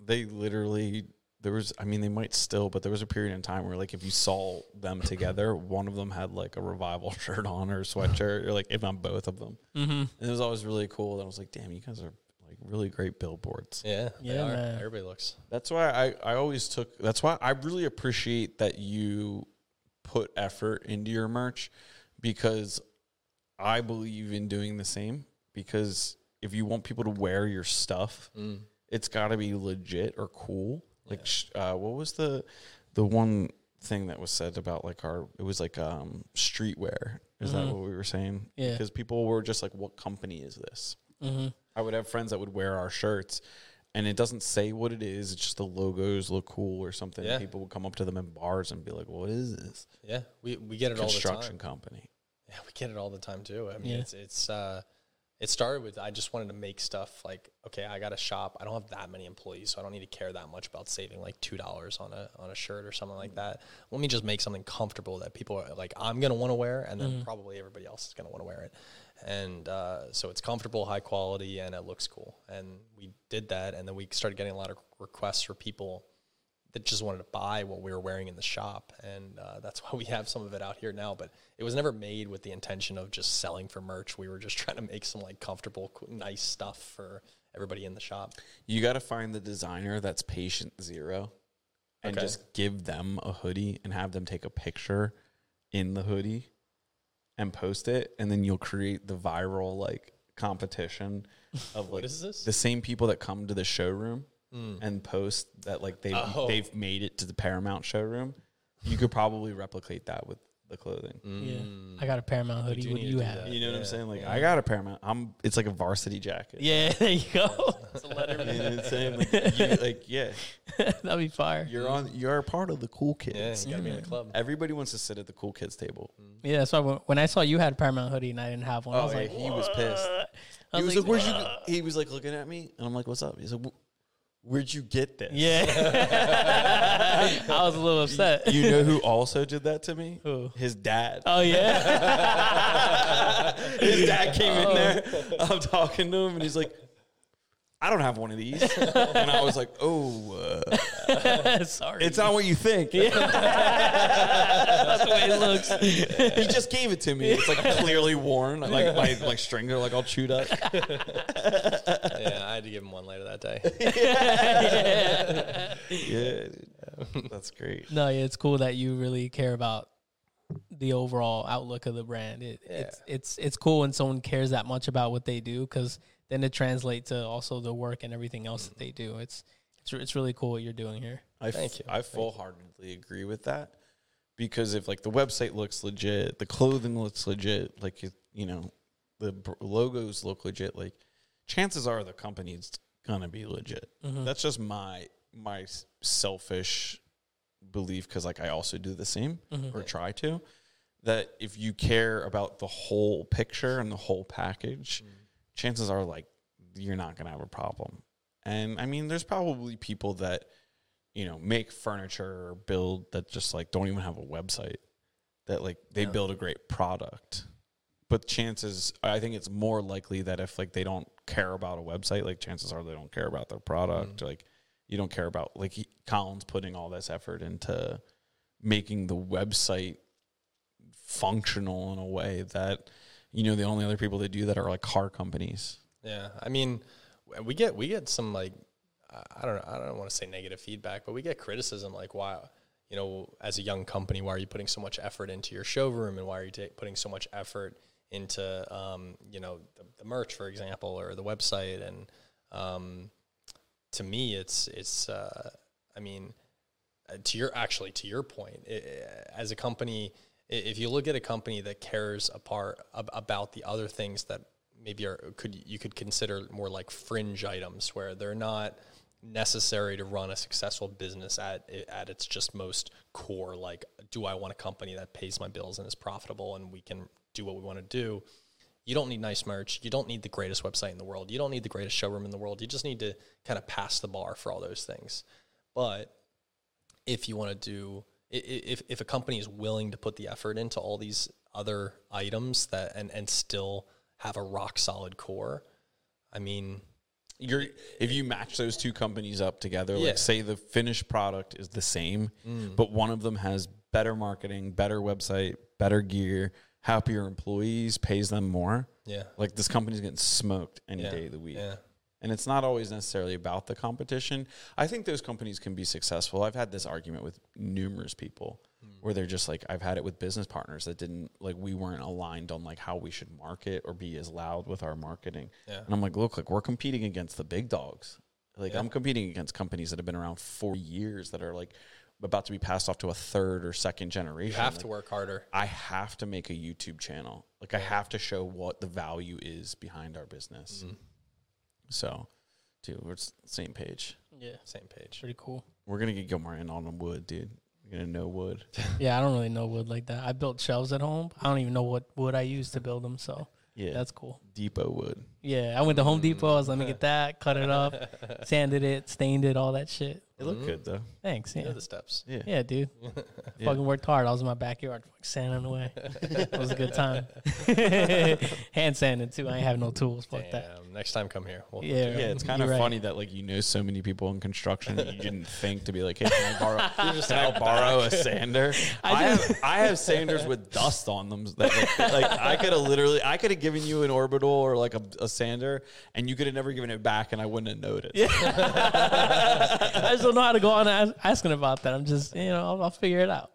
they literally there was I mean they might still, but there was a period in time where like if you saw them together, one of them had like a revival shirt on or a sweatshirt, or like if not both of them. Mm-hmm. And it was always really cool. And I was like, damn, you guys are like really great billboards. Yeah, they Yeah, are. man. Everybody looks. That's why I, I always took that's why I really appreciate that you put effort into your merch because I believe in doing the same because if you want people to wear your stuff, Mm. it's got to be legit or cool. Like, sh uh, what was the the one thing that was said about like our? It was like um streetwear. Is that Mhm. what we were saying? Yeah. Because people were just like, "What company is this?" Mm-hmm. I would have friends that would wear our shirts, and it doesn't say what it is. It's just the logos look cool or something. Yeah. People would come up to them in bars and be like, "What is this?" Yeah, we we get it all the Construction time. company. Yeah, we get it all the time too. I mean, Yeah. it's it's uh, it started with I just wanted to make stuff like okay, I got a shop. I don't have that many employees, so I don't need to care that much about saving like two dollars on a on a shirt or something like that. Let me just make something comfortable that people are like I'm gonna want to wear, and then Mhm. probably everybody else is gonna want to wear it. And uh, so it's comfortable, high quality, and it looks cool. And we did that, and then we started getting a lot of requests for people that just wanted to buy what we were wearing in the shop, and uh, that's why we have some of it out here now. But it was never made with the intention of just selling for merch. We were just trying to make some like comfortable, nice stuff for everybody in the shop. You got to find the designer that's patient zero, and Okay. just give them a hoodie and have them take a picture in the hoodie and post it, and then you'll create the viral like competition of What like is this? the same people that come to the showroom Mm. and post that like they've Oh. they've made it to the Paramount showroom. You could probably replicate that with the clothing. Mm. I got a Paramount hoodie. What do you have? You know what I'm saying? Like yeah. I got a Paramount. I'm. It's like a varsity jacket. Yeah, there you go. It's a You know Letterman. what I'm? Like, you, like yeah, That'd be fire. you're on. You're a part of the cool kids. Yeah, kids. you gotta be in the Mm. club. Everybody wants to sit at the cool kids table. Yeah, that's why when, when I saw you had a Paramount hoodie and I didn't have one, I Oh, was yeah, like, he was pissed. "What?" I He was like, "Where'd you?" "Ugh." He was like looking at me, and I'm like, "What's up?" He's like, "Wh- "Where'd you get this?" Yeah. I was a little upset. You know who also did that to me? Who? His dad. Oh yeah. His dad came Oh. in there. I'm talking to him, and he's like, "I don't have one of these." And I was like, "Oh, uh, Sorry. it's not what you think." That's the way it looks. he just gave it to me. It's like clearly worn, like my like string are like all chewed up. yeah, I had to give him one later that day. Yeah, dude. that's great. No, yeah, it's cool that you really care about the overall outlook of the brand. It, It's it's it's cool when someone cares that much about what they do because then it translates to also the work and everything else that they do. It's it's it's really cool what you're doing here. I f- Thank you. I full heartedly agree with that because if like the website looks legit, the clothing looks legit, like it, you know, the br- logos look legit, like chances are the company's gonna be legit. Mm-hmm. That's just my my selfish belief because like I also do the same mm-hmm. or try to. That if you care about the whole picture and the whole package, mm. Chances are like you're not gonna have a problem. And I mean, there's probably people that you know make furniture or build that just like don't even have a website that like they build a great product. But chances i think it's more likely that if like they don't care about a website like chances are they don't care about their product. Mm. Like you don't care about like he, colin's putting all this effort into making the website functional in a way that you know the only other people that do that are like car companies. Yeah, I mean, we get we get some like I- don't I don't want to say negative feedback, but we get criticism like why you know as a young company why are you putting so much effort into your showroom? And why are you ta- putting so much effort into um, you know the, the merch for example or the website? And um, to me it's it's uh, I mean uh, to your actually to your point i i- as a company if you look at a company that cares apart ab- about the other things that maybe are could you could consider more like fringe items where they're not necessary to run a successful business at at its just most core like do I want a company that pays my bills and is profitable and we can do what we want to do you don't need nice merch. You don't need the greatest website in the world. You don't need the greatest showroom in the world. You just need to kind of pass the bar for all those things. But if you want to do, if, if a company is willing to put the effort into all these other items that and, and still have a rock solid core, I mean, you're if you match those two companies up together, Yeah. like say the finished product is the same, mm. but one of them has better marketing, better website, better gear, happier employees, pays them more. yeah, Like this company's getting smoked any yeah, day of the week. Yeah, And it's not always necessarily about the competition. I think those companies can be successful. I've had this argument with numerous people where they're just like, I've had it with business partners that didn't like we weren't aligned on like how we should market or be as loud with our marketing. Yeah. And I'm like, look, like we're competing against the big dogs. Like I'm competing against companies that have been around for years that are like about to be passed off to a third or second generation. you have Like, to work harder. I have to make a YouTube channel. Like I have to show what the value is behind our business. Mm-hmm. So, dude, we're s- same page. Yeah, Same page. pretty cool. We're gonna get Gilmar in on the wood, dude. You're gonna know wood. Yeah, I don't really know wood like that. I built shelves at home. I don't even know what wood I used to build them. So Yeah, that's cool. Depot wood. Yeah, I went to Home Depot. I was let me get that, cut it up, sanded it, stained it, all that shit. It looked good though. Thanks. You know Yeah, the steps. Yeah. yeah, dude. Yeah. Fucking worked hard. I was in my backyard, fucking sanding away. it was a good time. Hand sanding too. I ain't have no tools. Fuck that. Damn. Next time, come here. We'll Yeah, Yeah, it's kind You're of right. funny that like you know so many people in construction that you didn't think to be like, hey, can I borrow? can I borrow a sander? I, have I have sanders with dust on them that like, like I could have literally I could have given you an orbital or like a, a sander and you could have never given it back and I wouldn't have noticed. I just don't know how to go on as- asking about that. I'm just, you know, I'll, I'll figure it out.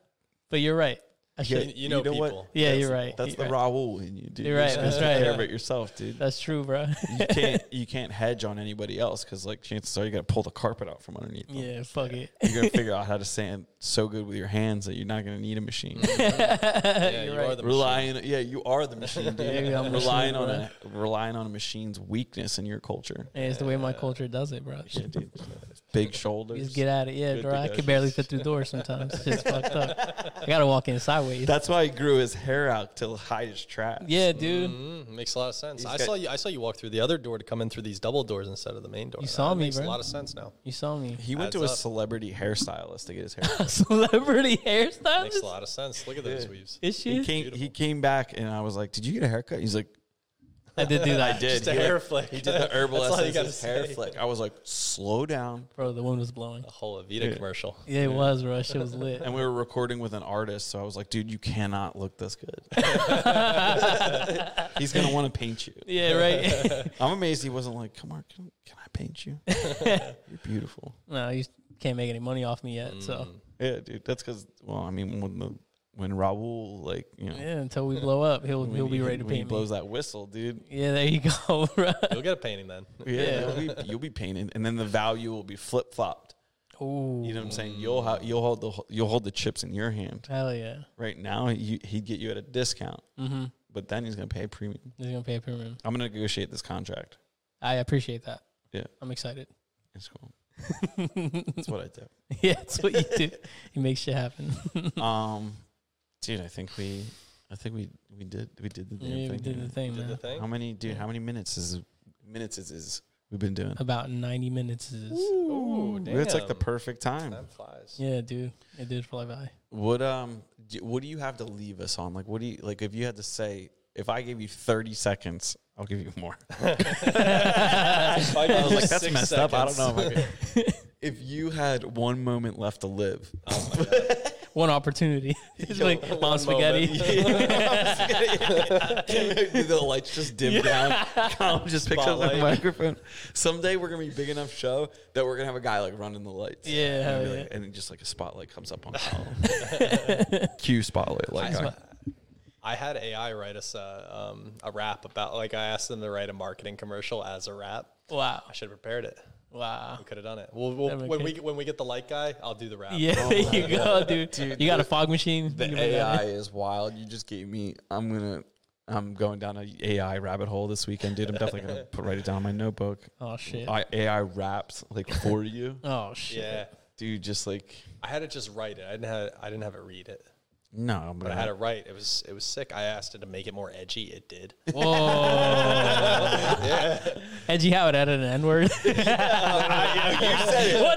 But you're right. I You, should. you know, You know what? people. Yeah, That's- you're right. That's You're the right. Raul in you, dude. You're right, supposed that's to right, Care about yourself, dude. That's true, bro. you can't you can't hedge on anybody else because like chances are you got to pull the carpet out from underneath. Them. yeah, fuck it. You're gonna figure out how to sand so good with your hands that you're not gonna need a machine. Mm-hmm. Yeah, You're you right. are the machine. relying, yeah, you are the machine, dude. Maybe I'm relying machine, on a relying on a machine's weakness in your culture. Hey, it's the way my culture does it, bro. Yeah, dude. Big You shoulders. just get at it. Yeah, bro. I can barely fit through doors sometimes. It's just fucked up. I gotta walk in sideways. That's why he grew his hair out to hide his traps. yeah, dude. Mm, makes a lot of sense. He's I got- saw you. I saw you walk through the other door to come in through these double doors instead of the main door. You saw That me, makes bro. a lot of sense now. You saw me. He went to a up. celebrity hairstylist to get his hair. cut. Celebrity hairstylist. Makes a lot of sense. Look at those Yeah. weaves. Is he she? came. He came back, and I was like, "Did you get a haircut?" He's like, I did do that. "I did." Just a He, hair flick. He did the herbal That's all you essences gotta hair say. flick. I was like, "Slow down." Bro, the wind was blowing. A whole Aveda Yeah. commercial. Yeah, it was, bro. It was lit. And we were recording with an artist, so I was like, "Dude, you cannot look this good." He's gonna want to paint you. Yeah, right. I'm amazed he wasn't like, "Come on, can, can I paint you? You're beautiful." no, you can't make any money off me yet. So mm. Yeah, dude. That's because, well, I mean, when the when Raul like you know yeah, until we blow up, he'll when he'll he- be ready to when he blows me. that whistle, dude. Yeah, there you go, bro. You'll get a painting then. Yeah, You'll, be, you'll be painted, and then the value will be flip flopped. Ooh. You know what I'm saying? You'll ha- you'll hold the you'll hold the chips in your hand. Hell yeah. Right now, you, he'd get you at a discount, Mm-hmm. but then he's gonna pay a premium. He's gonna pay a premium. I'm gonna negotiate this contract. I appreciate that. Yeah. I'm excited. It's cool. That's what I do. yeah, that's what you do. You make shit happen. Um, dude, I think we, I think we we did we did the damn Yeah, we thing. did the thing, Did the thing. How many, dude? How many minutes is minutes is, is we've been doing? About 90 minutes is. Ooh, damn. It's like the perfect time. Time flies. Yeah, dude. It did fly by. What um, d- what do you have to leave us on? Like, what do you like? If you had to say, if I gave you 30 seconds, I'll give you more. I I was like, that's messed up. I don't know. If, I could- if you had one moment left to live, Oh my God. One opportunity. It's like one mom spaghetti. the lights just dim down. Colin just picks up the microphone. Someday we're gonna be big enough show that we're gonna have a guy like running the lights. Yeah, and, hell yeah. like- and then just like a spotlight comes up on Colin. Cue spotlight. Like I. I had AI write us a, um, a rap about like I asked them to write a marketing commercial as a rap. wow. I should have prepared it. Wow. We could have done it. We'll, we'll, when we when we get the light guy, I'll do the rap. Yeah, there you go, dude. dude. you got a fog machine? You the can bring that AI is wild. You just gave me. I'm gonna. I'm going down a AI rabbit hole this weekend, dude. I'm definitely gonna put, write it down in my notebook. Oh, shit. I, AI raps like for you, Oh, shit. Yeah. dude. Just like I had to just write it. I didn't have I didn't have it read it, no, but, but I had it right. It was it was sick. I asked it to make it more edgy. It did. Whoa. Edgy how it added an N word. what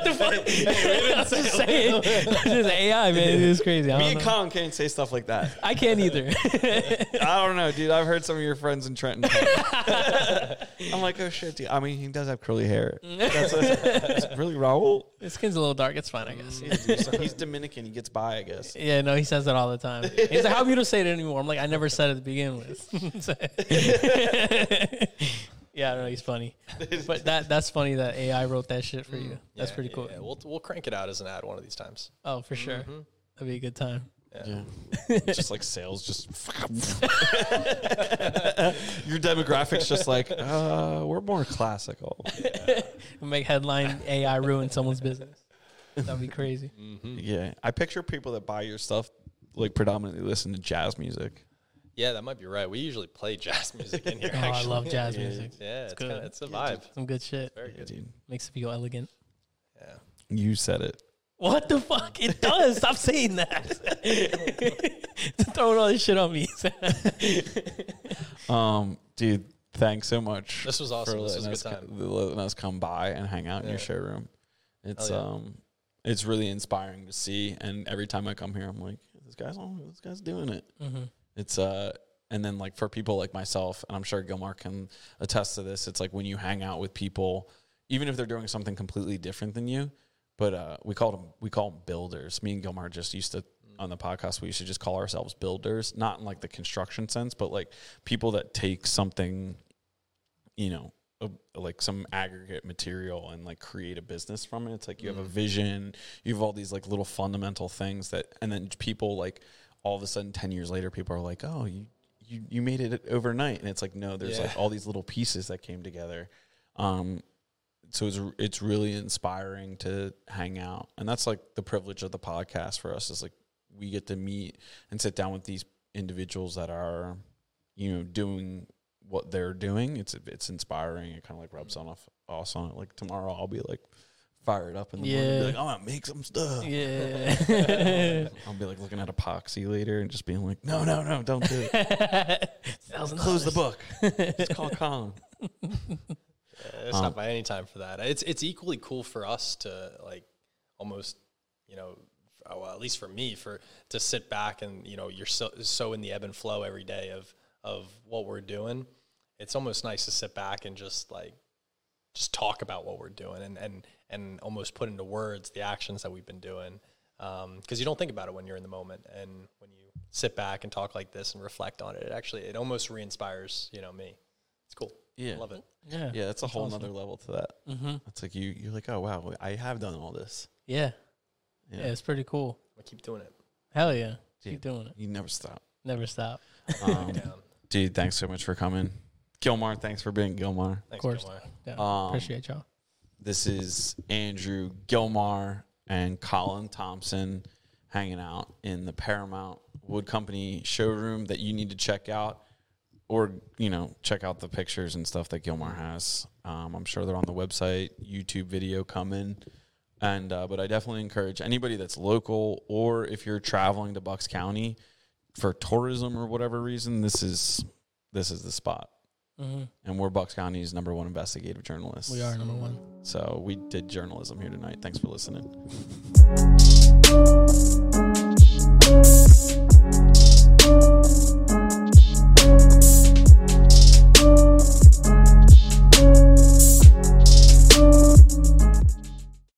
the fuck? I'm just saying. This is AI, man. It is crazy. I Me and know. Colin can't say stuff like that. I can't either. I don't know, dude. I've heard some of your friends in Trenton. I'm like, oh shit, dude. I mean, he does have curly hair. That's that's really Raul. His skin's a little dark. It's fine, I guess. Mm, yeah, he's Dominican. He gets by, I guess. Yeah, no, he says that all the time. He's like, "How come you don't say it anymore?" I'm like, "I never said it to begin with." yeah, I don't know. He's funny, but that that's funny that AI wrote that shit for you. Mm. That's Yeah, pretty cool. yeah. We'll we'll crank it out as an ad one of these times. Oh, for sure. Mm-hmm. That'd be a good time. Yeah. just like sales, just your demographics, just like uh, we're more classical. Make headline AI ruin someone's business. That'd be crazy. Mm-hmm. Yeah, I picture people that buy your stuff like predominantly listen to jazz music. Yeah, that might be right. We usually play jazz music in here. Oh, I love jazz music. Yeah, it's, good. kinda, it's a vibe. Some good shit. Very Yeah, good. dude, Makes it feel elegant. Yeah. you said it. What the fuck? It does. Stop saying that. Throwing all this shit on me. Um, dude, thanks so much. This was awesome. for This was a letting good us time. co- letting us come by and hang out in your showroom. It's yeah. um, it's really inspiring to see. And every time I come here, I'm like, this guy's on. This guy's doing it. mm-hmm. It's uh, and then like for people like myself, and I'm sure Gilmar can attest to this. It's like when you hang out with people, even if they're doing something completely different than you, but uh, we call them we call them builders. Me and Gilmar just used to on the podcast we used to just call ourselves builders, not in like the construction sense, but like people that take something, you know. A- Like some aggregate material and like create a business from it. It's like you have a vision, you have all these like little fundamental things that, and then people like all of a sudden 10 years later people are like oh you you, you made it overnight and it's like no there's Yeah. like all these little pieces that came together um so it's it's really inspiring to hang out and that's like the privilege of the podcast for us is like we get to meet and sit down with these individuals that are you know doing what they're doing it's it's inspiring it kind of like rubs on off us on it like tomorrow i'll be like fired up in the morning Yeah. be like i'm gonna make some stuff Yeah. I'll be like looking at epoxy later and just being like, no, no, no, don't do it. Close the book. It's called Colin. Yeah, it's Um, not by any time for that. It's it's equally cool for us to like almost, you know, f- well, at least for me, for to sit back and you know you're so so in the ebb and flow every day of of what we're doing. It's almost nice to sit back and just like just talk about what we're doing and and and almost put into words the actions that we've been doing because you don't think about it when you're in the moment and when you sit back and talk like this and reflect on it it actually it almost re-inspires you know me it's cool Yeah. I love it yeah. Yeah, it's a whole awesome. nother level to that. Mm-hmm. It's like you, you're like, oh, wow, I have done all this. Yeah. Yeah. Yeah. It's pretty cool. i keep doing it Hell yeah. Yeah. Keep doing it. You never stop. Never stop. Um, dude, thanks so much for coming. Gilmar, thanks for being Gilmar. Thanks, course. Gilmar. Yeah. Um, Appreciate y'all. This is Andrew Gilmar. and Colin Thompson hanging out in the Paramount Wood Company showroom that you need to check out, or you know, check out the pictures and stuff that Gilmar has. Um, I'm sure they're on the website, YouTube video coming. And uh, but I definitely encourage anybody that's local or if you're traveling to Bucks County for tourism or whatever reason, this is this is the spot. Hmm And we're Bucks County's number one investigative journalist. We are number one. So we did journalism here tonight. Thanks for listening.